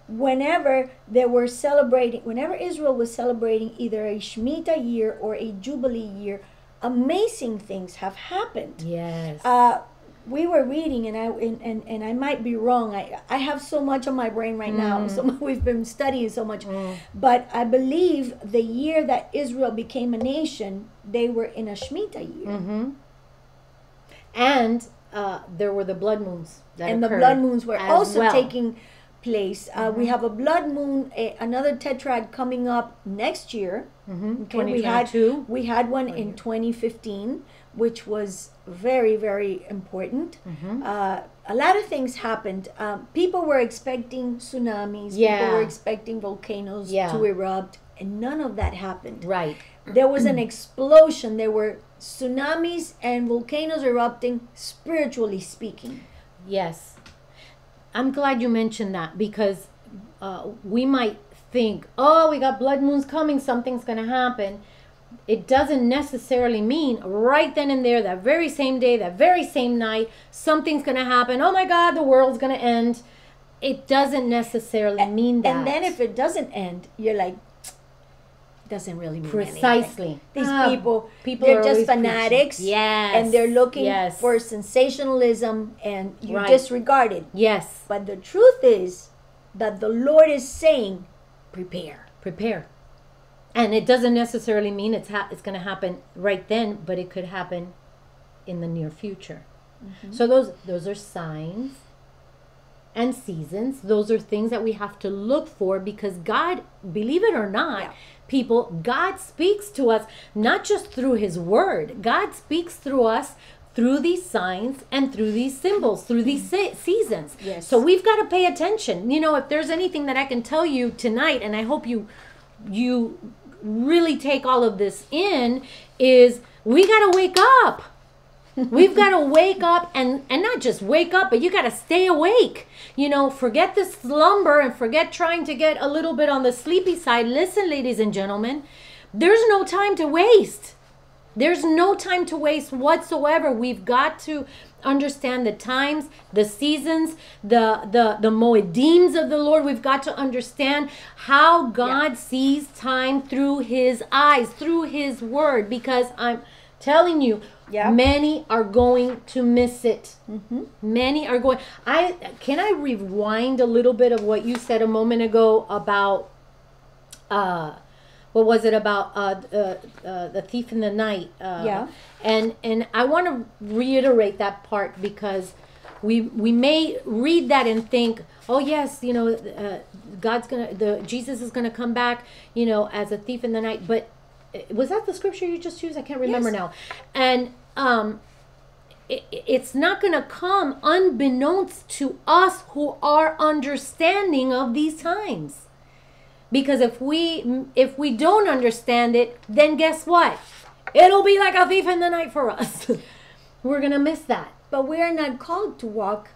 B: whenever they were celebrating, whenever Israel was celebrating either a Shemitah year or a Jubilee year, amazing things have happened
A: Yes.
B: uh, we were reading, and I and, and, and I might be wrong. I I have so much on my brain right now. So we've been studying so much,
A: Mm.
B: but I believe the year that Israel became a nation, they were in a Shemitah year,
A: mm-hmm. And uh, there were the blood moons that
B: and the blood moons were
A: as
B: also
A: well.
B: taking place. Uh, We have a blood moon, a, another tetrad coming up next year.
A: Mm-hmm.
B: Okay, we had we had one in 2015, which was very very important.
A: Mm-hmm.
B: Uh, a lot of things happened. Um, people were expecting tsunamis. People
A: Yeah.
B: were expecting volcanoes
A: Yeah.
B: to erupt, and none of that happened.
A: Right.
B: There was an explosion. There were tsunamis and volcanoes erupting, spiritually speaking.
A: Yes. I'm glad you mentioned that because uh, we might think, oh, we got blood moons coming, something's going to happen. It doesn't necessarily mean right then and there, that very same day, that very same night, something's going to happen. Oh my God, the world's going to end. It doesn't necessarily mean that.
B: And then if it doesn't end, you're like, doesn't really mean anything.
A: Precisely.
B: These
A: Ah,
B: people,
A: people
B: they're just
A: preaching.
B: fanatics.
A: Yes.
B: And they're looking
A: yes.
B: for sensationalism and you
A: Right.
B: disregard it.
A: Yes.
B: But the truth is that the Lord is saying, prepare.
A: prepare and it doesn't necessarily mean it's ha- it's going to happen right then but it could happen in the near future so those those are signs and seasons those are things that we have to look for because god believe it or not
B: Yeah.
A: people god speaks to us not just through his word god speaks through us through these signs and through these symbols through these se- seasons
B: Yes.
A: so we've got to pay attention you know if there's anything that i can tell you tonight and i hope you you really take all of this in is we got to wake up We've got to wake up and and not just wake up, but you got to stay awake. You know, forget the slumber and forget trying to get a little bit on the sleepy side. Listen, ladies and gentlemen, there's no time to waste. There's no time to waste whatsoever. We've got to understand the times, the seasons, the the the moedims of the Lord. We've got to understand how God sees time through his eyes, through his word because I'm telling you
B: Yeah.
A: many are going to miss it. Many are going I can I rewind a little bit of what you said a moment ago about uh what was it about uh, uh, uh the thief in the night uh
B: Yeah.
A: and and i want to reiterate that part because we we may read that and think oh yes you know uh, god's gonna the jesus is gonna come back you know as a thief in the night but was that the scripture you just used? I can't remember
B: Yes.
A: now. And um it, it's not going to come unbeknownst to us who are understanding of these times. Because if we if we don't understand it then guess what? It'll be like a thief in the night for us. We're gonna miss that.
B: But we are not called to walk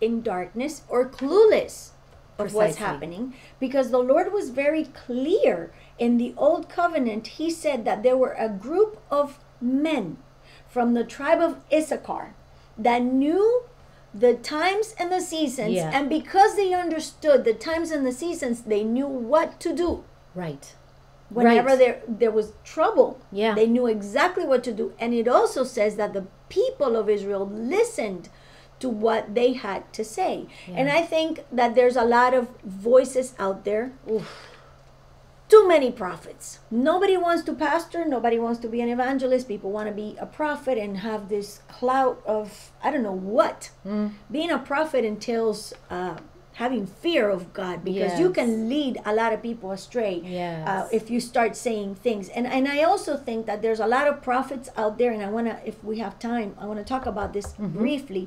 B: in darkness or clueless of what's happening because the Lord was very clear in the old covenant. He said that there were a group of men from the tribe of Issachar that knew the times and the seasons,
A: Yeah.
B: and because they understood the times and the seasons, they knew what to do.
A: right
B: Whenever
A: Right.
B: there there was trouble,
A: Yeah.
B: they knew exactly what to do. And it also says that the people of Israel listened to what they had to say. And I think that there's a lot of voices out there. Too many prophets. Nobody wants to pastor, nobody wants to be an evangelist. People want to be a prophet and have this clout of I don't know what.
A: Mm.
B: Being a prophet entails uh, having fear of God because you can lead a lot of people astray
A: Yes.
B: uh, if you start saying things. And and I also think that there's a lot of prophets out there, and I wanna, if we have time, I wanna talk about this
A: Mm-hmm.
B: briefly.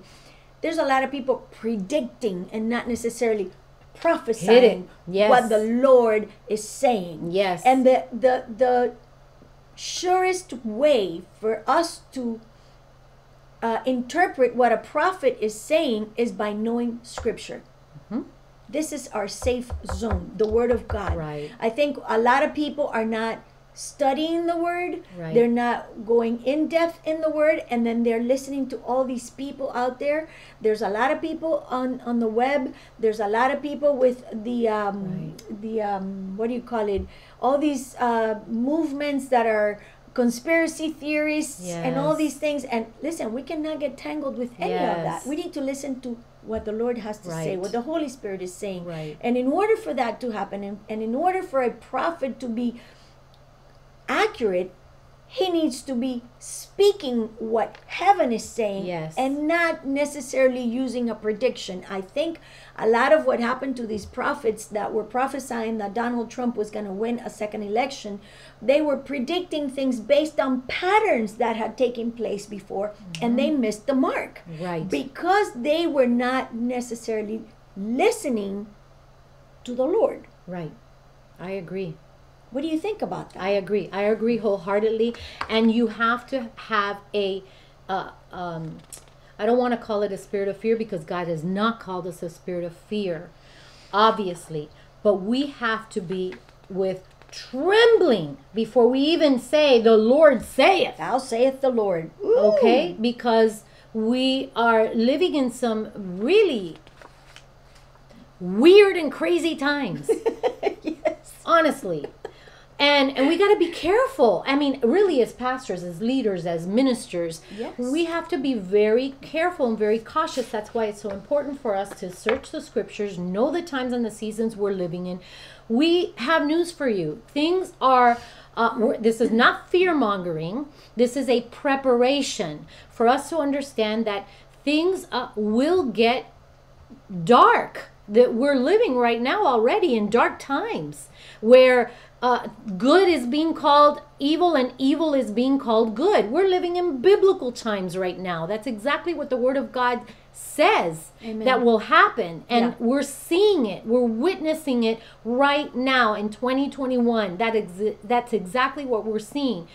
B: There's a lot of people predicting and not necessarily prophesying
A: Yes.
B: what the Lord is saying.
A: Yes.
B: And the the the surest way for us to uh, interpret what a prophet is saying is by knowing Scripture.
A: Mm-hmm.
B: This is our safe zone, the Word of God.
A: Right.
B: I think a lot of people are not studying the Word.
A: Right.
B: They're not going in depth in the Word, and then they're listening to all these people out there. There's a lot of people on on the web. There's a lot of people with the um, the um, what do you call it? All these uh, movements that are conspiracy theories and all these things. And listen, we cannot get tangled with any of that. We need to listen to what the Lord has to say, what the Holy Spirit is saying.
A: Right.
B: And in order for that to happen, and, and in order for a prophet to be accurate, he needs to be speaking what heaven is saying
A: Yes.
B: and not necessarily using a prediction. I think a lot of what happened to these prophets that were prophesying that Donald Trump was going to win a second election, they were predicting things based on patterns that had taken place before and mm-hmm. they missed the mark
A: Right.
B: because they were not necessarily listening to the Lord.
A: right. I agree.
B: What do you think about that?
A: I agree. I agree wholeheartedly. And you have to have a, uh, um, I don't want to call it a spirit of fear because God has not called us a spirit of fear, obviously. But we have to be with trembling before we even say, The Lord saith.
B: Thou saith the Lord. Ooh.
A: Okay? Because we are living in some really weird and crazy times
B: yes.
A: honestly and and we got to be careful. I mean really as pastors as leaders as ministers
B: Yes.
A: we have to be very careful and very cautious. That's why it's so important for us to search the scriptures know the times and the seasons we're living in. We have news for you. Things are uh, we're- this is not fear mongering this is a preparation for us to understand that things uh, will get dark that we're living right now already in dark times where uh, good is being called evil and evil is being called good. We're living in biblical times right now. That's exactly what the Word of God says
B: Amen.
A: that will happen. And
B: Yeah.
A: we're seeing it, we're witnessing it right now in 2021. That ex- that's exactly what we're seeing.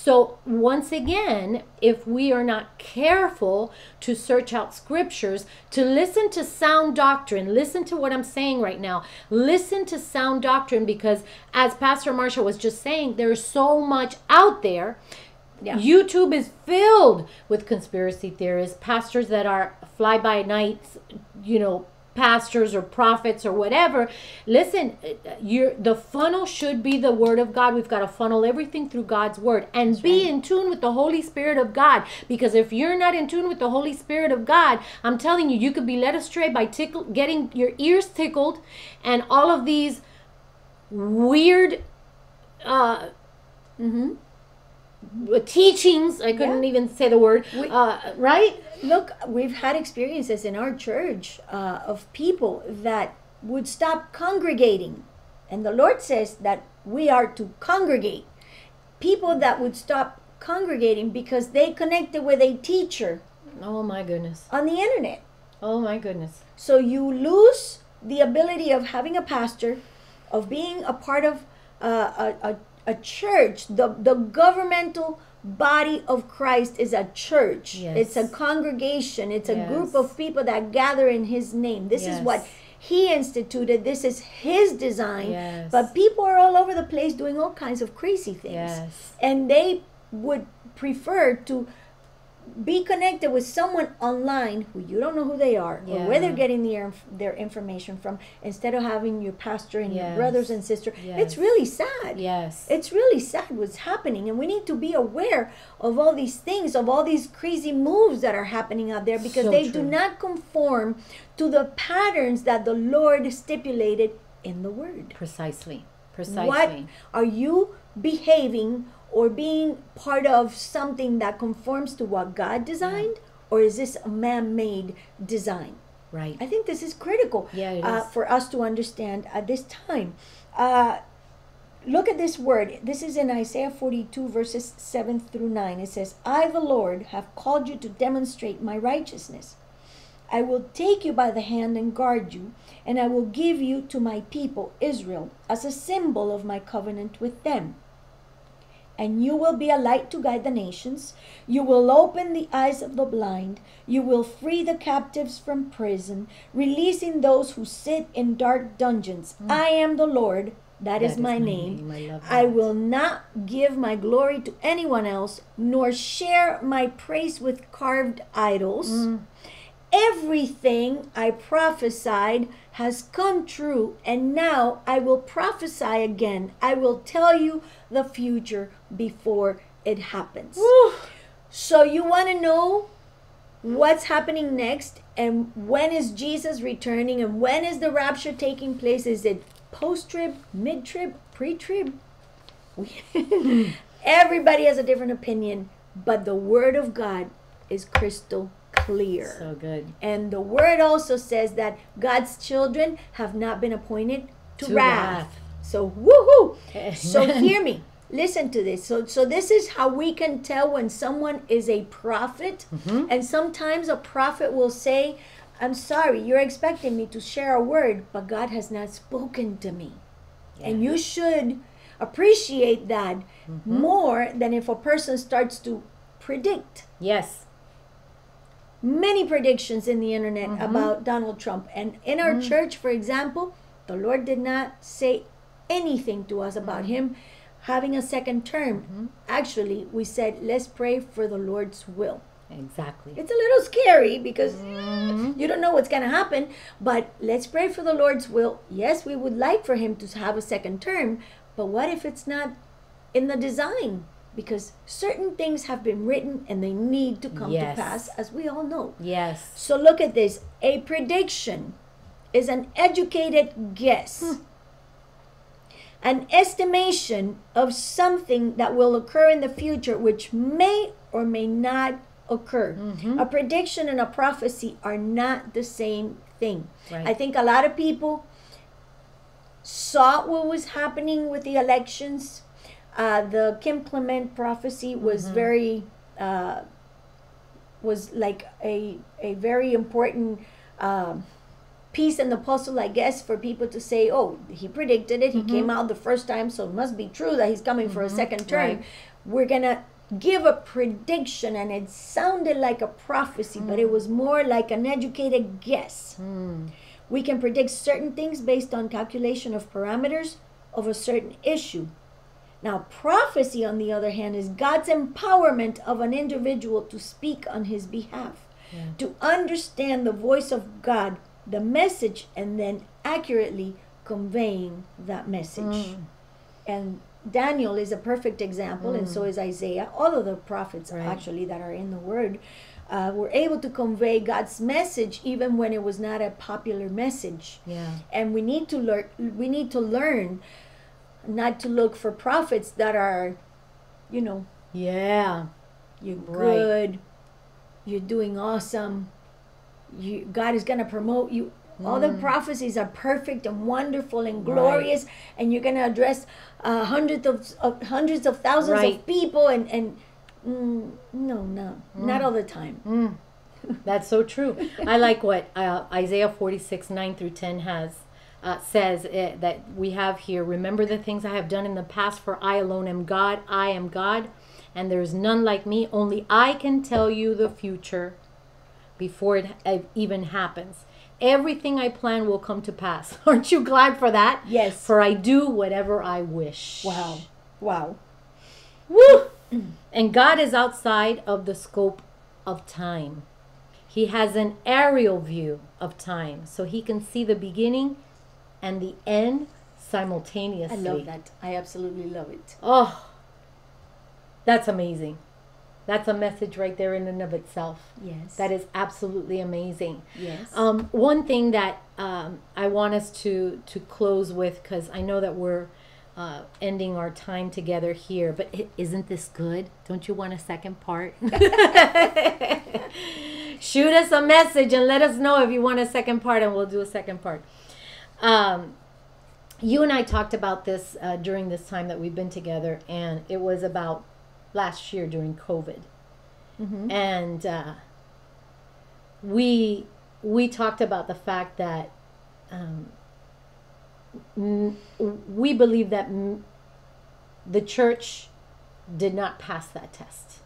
A: So, once again, if we are not careful to search out scriptures, to listen to sound doctrine, listen to what I'm saying right now, listen to sound doctrine because, as Pastor Marcia was just saying, there's so much out there.
B: Yeah.
A: YouTube is filled with conspiracy theorists, pastors that are fly by nights, you know, pastors or prophets or whatever. Listen, you're the funnel should be the word of God. We've got to funnel everything through God's word and be in tune with the Holy Spirit of God. Because if you're not in tune with the Holy Spirit of God, I'm telling you, you could be led astray by tickle, getting your ears tickled and all of these weird uh
B: Mm-hmm.
A: Teachings i couldn't
B: Yeah.
A: even say the word
B: We-
A: uh, right
B: Look, we've had experiences in our church uh, of people that would stop congregating. And the Lord says that we are to congregate. People that would stop congregating because they connected with a teacher
A: oh my goodness
B: on the internet.
A: oh my goodness
B: So you lose the ability of having a pastor, of being a part of uh, a, a, a church. The, the governmental body of Christ is a church,
A: Yes.
B: it's a congregation, it's a group of people that gather in His name. This is what He instituted, this is His design.
A: Yes.
B: But people are all over the place doing all kinds of crazy things
A: yes
B: and they would prefer to be connected with someone online who you don't know who they are or where they're getting their their information from instead of having your pastor and your brothers and sisters it's really sad.
A: Yes.
B: It's really sad what's happening and we need to be aware of all these things of all these crazy moves that are happening out there because
A: So
B: they do not conform to the patterns that the lord stipulated in the word.
A: Precisely. Precisely.
B: what are you behaving or being part of something that conforms to what God designed? Or is this a man made design?
A: right
B: I think this is critical
A: Yeah,
B: uh,
A: is.
B: for us to understand at this time. Uh, look at this word. This is in Isaiah 42, verses 7 through 9. It says, I, the Lord, have called you to demonstrate my righteousness. I will take you by the hand and guard you, and I will give you to my people Israel as a symbol of my covenant with them. And you will be a light to guide the nations. You will open the eyes of the blind. You will free the captives from prison, releasing those who sit in dark dungeons. I am the Lord. that is, my, name.
A: I love
B: I will not give my glory to anyone else, nor share my praise with carved idols.
A: Mm.
B: Everything I prophesied has come true, and now I will prophesy again. I will tell you the future before it happens.
A: Whew.
B: So, you want to know what's happening next, and when is Jesus returning, and when is the rapture taking place? Is it post trib, mid trib, pre trib? Everybody has a different opinion, but the word of God is crystal clear.
A: So good.
B: And the word also says that God's children have not been appointed to,
A: To
B: wrath.
A: wrath.
B: So woohoo! So hear me. Listen to this. So so this is how we can tell when someone is a prophet.
A: Mm-hmm.
B: And sometimes a prophet will say, I'm sorry, you're expecting me to share a word, but God has not spoken to me. And you should appreciate that
A: Mm-hmm.
B: more than if a person starts to predict
A: Yes.
B: Many predictions in the internet
A: Mm-hmm.
B: about Donald Trump. And in our church, for example, the Lord did not say anything to us about
A: Mm-hmm.
B: him having a second term. Actually, we said, let's pray for the Lord's will.
A: Exactly.
B: It's a little scary because
A: Mm-hmm.
B: you don't know what's going to happen, but let's pray for the Lord's will. Yes, we would like for him to have a second term, but what if it's not in the design? Because certain things have been written and they need to come
A: Yes.
B: to pass, as we all know.
A: Yes.
B: So look at this. A prediction is an educated guess, an estimation of something that will occur in the future, which may or may not occur.
A: Mm-hmm.
B: A prediction and a prophecy are not the same thing.
A: Right.
B: I think a lot of people saw what was happening with the elections. Uh, the Kim Clement prophecy was
A: Mm-hmm.
B: very uh, was like a a very important um, piece in the puzzle, I guess, for people to say, "Oh, he predicted it. He
A: Mm-hmm.
B: came out the first time, so it must be true that he's coming for a second term."
A: Right.
B: We're gonna give a prediction, and it sounded like a prophecy, but
A: Mm.
B: it was more like an educated guess.
A: Hmm.
B: We can predict certain things based on calculation of parameters of a certain issue. Now, prophecy, on the other hand, is God's empowerment of an individual to speak on his behalf,
A: Yeah.
B: to understand the voice of God, the message, and then accurately conveying that message.
A: Mm.
B: And Daniel is a perfect example, and so is Isaiah. All of the prophets,
A: Right.
B: actually, that are in the Word, uh, were able to convey God's message even when it was not a popular message
A: Yeah.
B: and we need to learn we need to learn not to look for prophets that are you know
A: Yeah.
B: you're
A: Right.
B: good you're doing awesome you god is going to promote you all the prophecies are perfect and wonderful and
A: Mm. Right.
B: glorious and you're going to address uh, hundreds of, of hundreds of thousands
A: Right.
B: of people and and mm, no no
A: Mm.
B: not all the time
A: That's so true. I like what uh, Isaiah 46, 9 through 10 has. Uh, says uh, that we have here remember the things i have done in the past for i alone am god i am god and there is none like me. Only i can tell you the future before it uh, even happens. Everything i plan will come to pass. Aren't you glad for that?
B: Yes.
A: for i do whatever i wish.
B: Wow. Wow.
A: Woo! And God is outside of the scope of time. He has an aerial view of time, so he can see the beginning and the end simultaneously.
B: i love that i absolutely love it
A: Oh, that's amazing. That's a message right there in and of itself.
B: yes
A: That is absolutely amazing.
B: yes
A: Um, one thing that um, I want us to to close with, because I know that we're uh, ending our time together here, but is isn't this good? Don't you want a second part? Shoot us a message and let us know if you want a second part, and we'll do a second part. Um, you and I talked about this uh, during this time that we've been together, and it was about last year during COVID
B: Mhm.
A: and uh, we we talked about the fact that um, m- we believe that m- the church did not pass that test.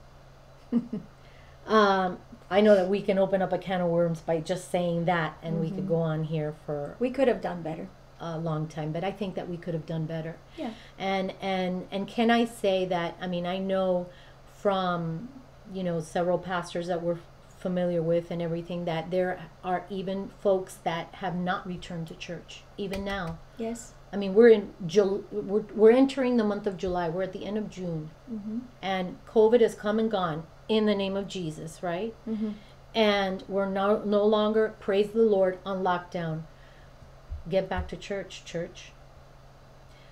A: um, I know that we can open up a can of worms by just saying that, and we could go on here for
B: we could have done better.
A: a long time, but I think that we could have done better.
B: Yeah.
A: And and and can i say that i mean i know from you know several pastors that we're familiar with and everything that there are even folks that have not returned to church even now.
B: Yes.
A: I mean we're in Jul- we're, we're entering the month of july. We're at the end of june.
B: Mm-hmm.
A: and covid has come and gone in the name of jesus right
B: Mm-hmm.
A: and we're no, no longer praise the lord on lockdown get back to church church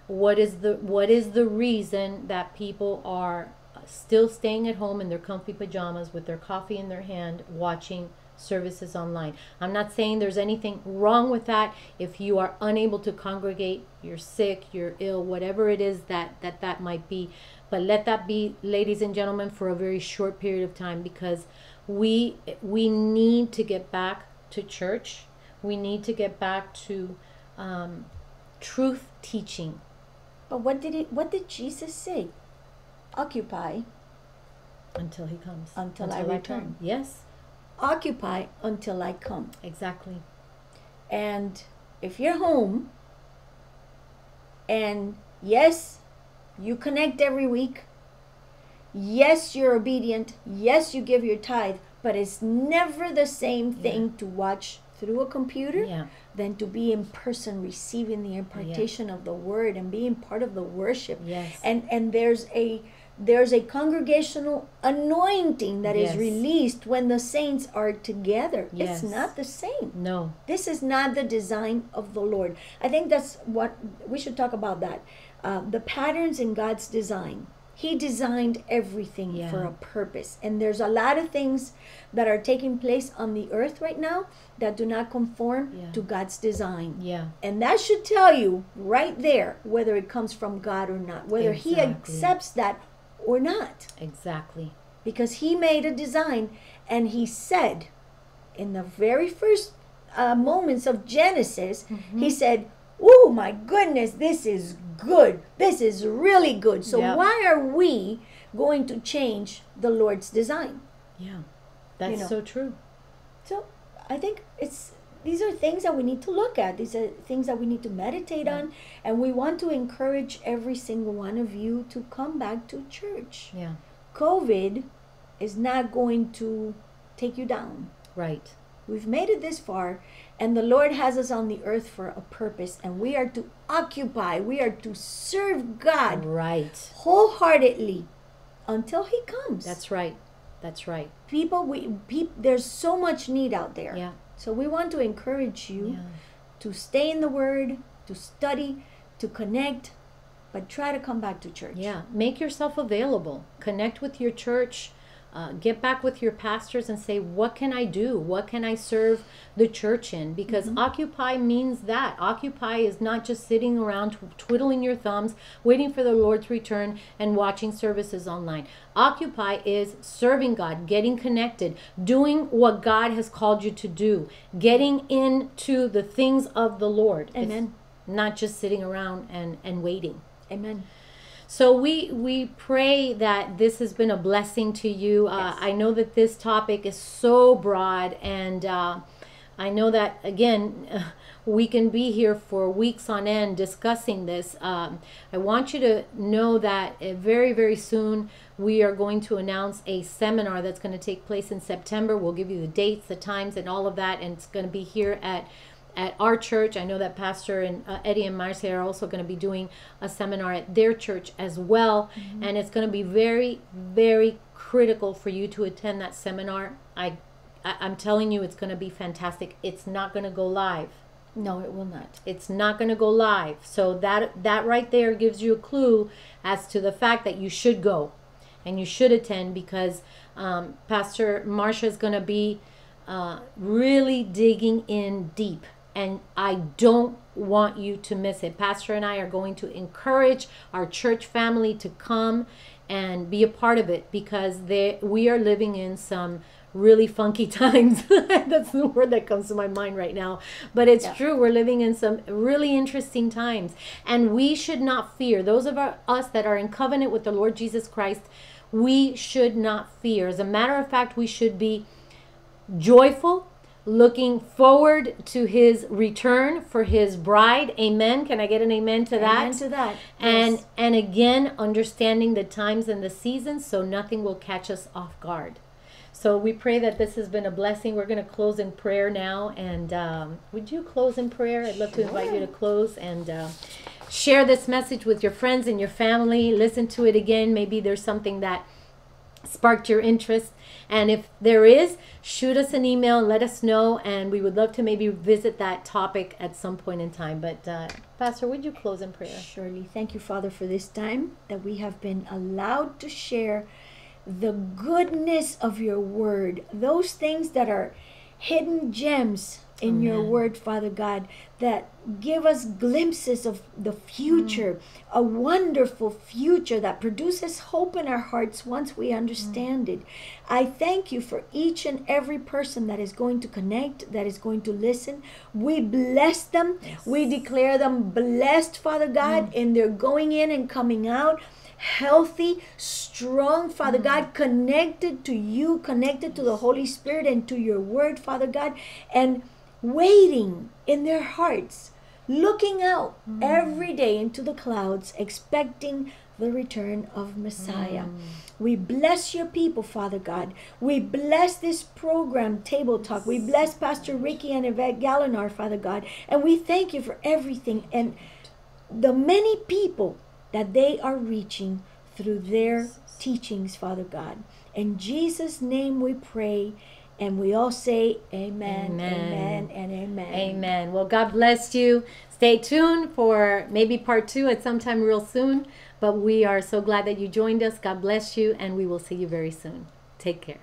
A: what is the what is the reason that people are still staying at home in their comfy pajamas with their coffee in their hand watching services online. I'm not saying there's anything wrong with that. If you are unable to congregate, you're sick, you're ill, whatever it is that that that might be, but let that be ladies and gentlemen for a very short period of time because we we need to get back to church. We need to get back to um, truth teaching.
B: But what did it what did Jesus say? Occupy
A: until he comes.
B: Until, until I return. Come.
A: Yes
B: occupy until I come.
A: Exactly.
B: And if you're home and yes, you connect every week, yes, you're obedient, yes, you give your tithe, but it's never the same thing yeah. to watch through a computer yeah. than to be in person receiving the impartation yeah. of the word and being part of the worship.
A: Yes.
B: And and there's a there's a congregational anointing that yes. is released when the saints are together. Yes. It's not the same.
A: No.
B: This is not the design of the Lord. I think that's what we should talk about that. Uh, the patterns in God's design. He designed everything yeah. for a purpose. And there's a lot of things that are taking place on the earth right now that do not conform yeah. to God's design.
A: Yeah.
B: And that should tell you right there whether it comes from God or not, whether exactly. He accepts that or not.
A: Exactly.
B: Because he made a design and he said in the very first uh, moments of Genesis, mm-hmm. he said, Oh my goodness, this is good. This is really good. So yep. why are we going to change the Lord's design?
A: Yeah. That's you know? so true.
B: So I think it's these are things that we need to look at. These are things that we need to meditate yeah. on. And we want to encourage every single one of you to come back to church.
A: Yeah.
B: COVID is not going to take you down.
A: Right.
B: We've made it this far, and the Lord has us on the earth for a purpose, and we are to occupy, we are to serve God
A: right
B: wholeheartedly until He comes.
A: That's right. That's right.
B: People, we there's so much need out there.
A: Yeah.
B: So we want to encourage you yeah. to stay in the Word, to study, to connect, but try to come back to church.
A: Yeah, make yourself available. Connect with your church. Uh, get back with your pastors and say, What can I do? What can I serve the church in? Because mm-hmm. occupy means that. Occupy is not just sitting around twiddling your thumbs, waiting for the Lord's return and watching services online. Occupy is serving God, getting connected, doing what God has called you to do, getting into the things of the Lord.
B: Amen.
A: It's not just sitting around and, and waiting.
B: Amen.
A: So we we pray that this has been a blessing to you. Uh, yes. I know that this topic is so broad, and uh, I know that again. We can be here for weeks on end discussing this. Um, I want you to know that uh, very, very soon we are going to announce a seminar that's going to take place in September. We'll give you the dates, the times, and all of that, and it's going to be here at at our church. I know that Pastor and uh, Eddie and Marcia are also going to be doing a seminar at their church as well. Mm-hmm. And it's going to be very, very critical for you to attend that seminar. I, I I'm telling you, it's going to be fantastic. It's not going to go live.
B: No, it will not.
A: It's not going to go live. So that that right there gives you a clue as to the fact that you should go, and you should attend because um, Pastor Marcia is going to be uh, really digging in deep and I don't want you to miss it. Pastor and I are going to encourage our church family to come and be a part of it because they, we are living in some really funky times. That's the word that comes to my mind right now. But it's yeah. true. We're living in some really interesting times. And we should not fear. Those of our, us that are in covenant with the Lord Jesus Christ, we should not fear. As a matter of fact, we should be joyful looking forward to his return for his bride. Amen. Can i get an amen to that?
B: Amen to that.
A: And yes. and again understanding the times and the seasons so nothing will catch us off guard. So we pray that this has been a blessing. We're going to close in prayer now and um, would you close in prayer? I'd love sure. to invite you to close and uh, share this message with your friends and your family. Listen to it again. Maybe there's something that sparked your interest. And if there is, shoot us an email and let us know. And we would love to maybe visit that topic at some point in time. But, uh, Pastor, would you close in prayer?
B: Surely. Thank you, Father, for this time that we have been allowed to share the goodness of your word, those things that are hidden gems in
A: Amen.
B: your word, Father God, that give us glimpses of the future, mm. a wonderful future that produces hope in our hearts once we understand mm. it. I thank you for each and every person that is going to connect, that is going to listen. We bless them. We declare them blessed, Father God, mm. in their going in and coming out healthy, strong, Father God, connected to you, connected to the Holy Spirit and to your word, Father God, and waiting in their hearts, looking out mm. every day into the clouds, expecting the return of Messiah. Mm. We bless your people, Father God. We bless this program, Table Talk. We bless Pastor Ricky and Yvette Gallinar, Father God. And we thank you for everything and the many people that they are reaching through their teachings, Father God. In Jesus' name we pray. And we all say amen,
A: Amen.
B: amen, and amen.
A: Amen. Well, God bless you. Stay tuned for maybe part two at some time real soon. But we are so glad that you joined us. God bless you, and we will see you very soon. Take care.